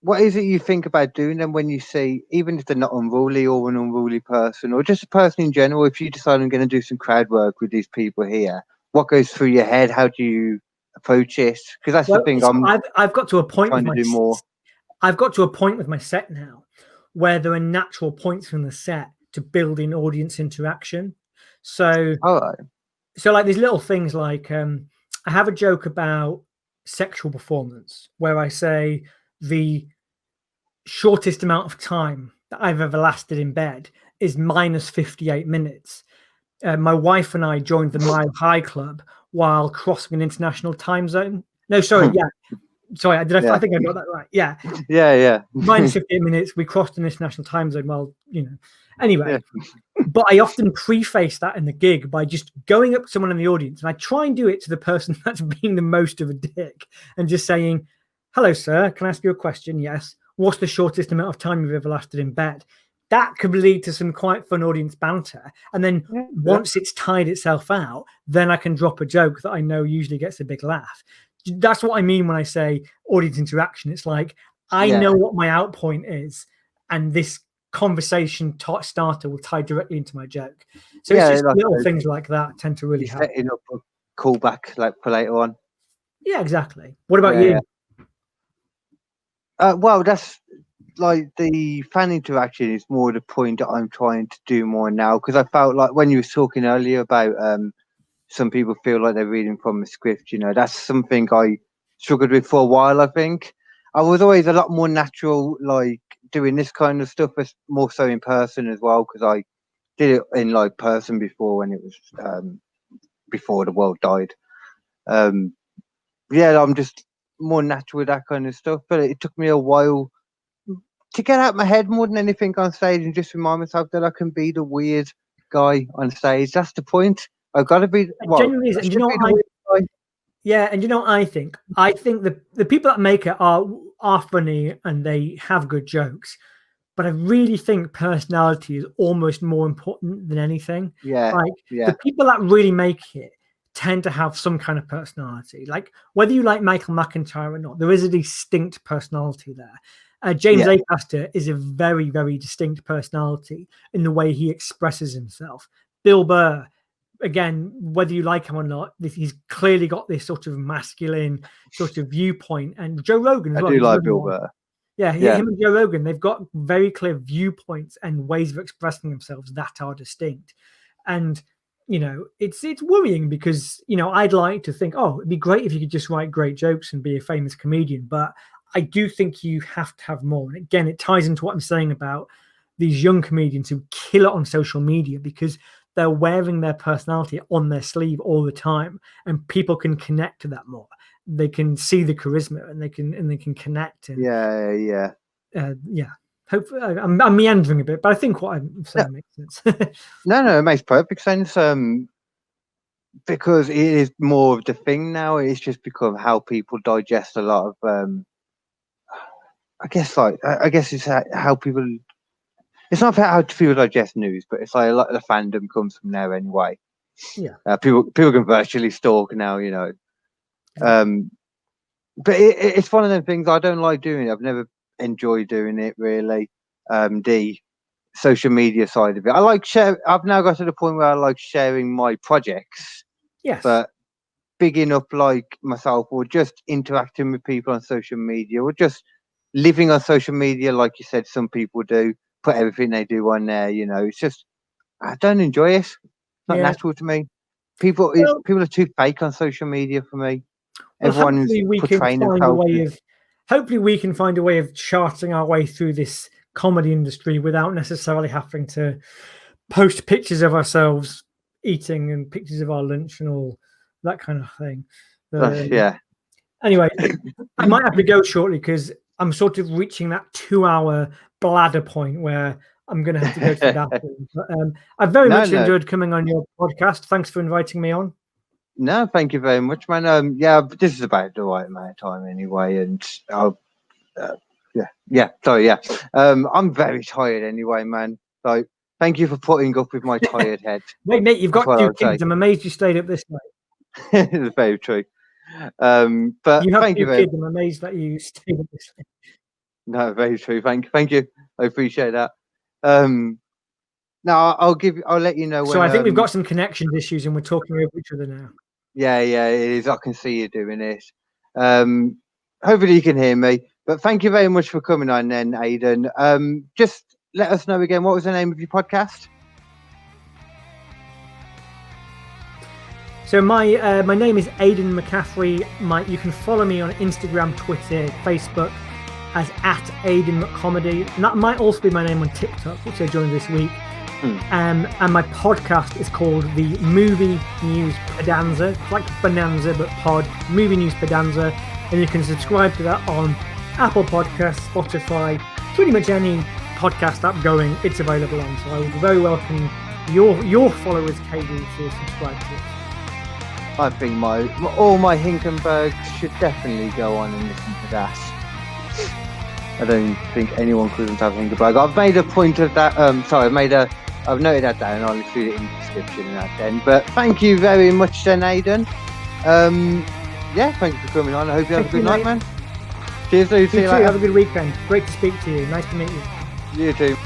What is it you think about doing them when you see, even if they're not unruly or an unruly person, or just a person in general, if you decide I'm going to do some crowd work with these people here, what goes through your head? How do you approach it? Because that's Well, the thing I'm I've, I've got to a point with trying to my do more. I've got to a point with my set now where there are natural points from the set to build in audience interaction. So right. so like these little things like um I have a joke about sexual performance where I say the shortest amount of time that I've ever lasted in bed is minus 58 minutes. Uh, my wife and I joined the Mile High Club while crossing an international time zone. No, sorry, yeah. Sorry, did I, Yeah. I think I got that right. Yeah, Yeah, yeah. minus <laughs> 58 minutes. We crossed an international time zone. Well, you know, anyway. Yeah. But I often preface that in the gig by just going up to someone in the audience and I try and do it to the person <laughs> that's being the most of a dick and just saying, Hello, sir. Can I ask you a question? Yes. What's the shortest amount of time you've ever lasted in bed? That could lead to some quite fun audience banter. And then Yeah, once it's tied itself out, then I can drop a joke that I know usually gets a big laugh. That's what I mean when I say audience interaction. It's like I Yeah. know what my out point is, and this conversation ta- starter will tie directly into my joke. So Yeah, it's just like little things like that tend to really help. setting up a callback like for later on. Yeah, exactly. What about Yeah, you? Uh, well, that's like the fan interaction is more the point that I'm trying to do more now because I felt like when you were talking earlier about um, some people feel like they're reading from a script, you know, that's something I struggled with for a while. I think I was always a lot more natural, like doing this kind of stuff, more so in person as well because I did it in like person before when it was um, before the world died. Um, yeah, I'm just more natural with that kind of stuff. But it took me a while to get out my head more than anything on stage and just remind myself that I can be the weird guy on stage. That's the point. I've got to be. Well, genuinely And you know be what the I. Yeah, and you know what I think? I think the the people that make it are are funny and they have good jokes, but I really think personality is almost more important than anything. Yeah, Like yeah, the people that really make it tend to have some kind of personality. Like whether you like Michael McIntyre or not, there is a distinct personality there. Uh, James Yeah. Acaster is a very, very distinct personality in the way he expresses himself. Bill Burr, again, whether you like him or not, he's clearly got this sort of masculine sort of viewpoint. And Joe Rogan as I well. do like Bill. Burr. Yeah, Yeah. him and Joe Rogan, they've got very clear viewpoints and ways of expressing themselves that are distinct. And you know, it's it's worrying because you know I'd like to think, oh, it'd be great if you could just write great jokes and be a famous comedian, but I do think you have to have more. And again, it ties into what I'm saying about these young comedians who kill it on social media because they're wearing their personality on their sleeve all the time, and people can connect to that more. They can see the charisma and they can and they can connect. And, Yeah, yeah. uh, yeah. Hopefully, I'm, I'm meandering a bit, but I think what I'm saying makes sense. <laughs> No, no, it makes perfect sense. Um, because it is more of the thing now. It's just become how people digest a lot of. Um, I guess like I guess it's how, people. It's not about how people digest news, but it's like a lot of the fandom comes from there anyway. Yeah. Uh, people people can virtually stalk now, you know. Um, but it, it- it's one of them things I don't like doing. I've never enjoyed doing it really. Um, the social media side of it. I like share. I've now got to the point where I like sharing my projects, yes. but bigging up like myself or just interacting with people on social media or just living on social media, like you said, some people do put everything they do on there. You know, it's just I don't enjoy it. It's not Yeah. natural to me. People, Well- people are too fake on social media for me. Well, Everyone's we portraying themselves. Way as- of hopefully we can find a way of charting our way through this comedy industry without necessarily having to post pictures of ourselves eating and pictures of our lunch and all that kind of thing. Um, yeah, Anyway, <coughs> I might have to go shortly because I'm sort of reaching that two-hour bladder point where I'm going to have to go to the <laughs> bathroom. But, um, I've very No, much no. enjoyed coming on your podcast. Thanks for inviting me on. No, thank you very much, man. Um, yeah, this is about the right amount of time anyway, and I'll, uh, yeah, yeah. Sorry, yeah. Um, I'm very tired anyway, man. So thank you for putting up with my <laughs> tired head. Wait, mate, you've That's got two kids. I'm amazed you stayed up this late. <laughs> it's very true. Um, but You have thank you very kids. I'm amazed that you stayed up this late. no, very true. Thank, you. thank you. I appreciate that. Um, now I'll give. I'll let you know when. So I think we've um, got some connection issues and we're talking over each other now. Yeah, yeah, it is. I can see you doing it. Um, hopefully you can hear me. But thank you very much for coming on, then, Aidan. Um, just let us know again. What was the name of your podcast? So my uh, my name is Aidan McCaffrey. My you can follow me on Instagram, Twitter, Facebook as at Aidan McComedy. And that might also be my name on TikTok, which I joined this week. Hmm. Um, and my podcast is called the Movie News Podanza. It's like Bonanza but pod. Movie News Podanza, and you can subscribe to that on Apple Podcasts, Spotify, pretty much any podcast app going. It's available on. So I would very welcome your your followers, KD, to subscribe to it. I think my all my Hinkenbergs should definitely go on and listen to that. I don't think anyone couldn't have Hinkenberg. I've made a point of that. Um, sorry, I've made a. I've noted that down. And I'll include it in the description and that then. But thank you very much, then, Aidan. Um, yeah, thank you for coming on. I hope you have Thank a good night, mate. man. Cheers. See You you too. later. Have a good weekend. Great to speak to you. Nice to meet you. You too.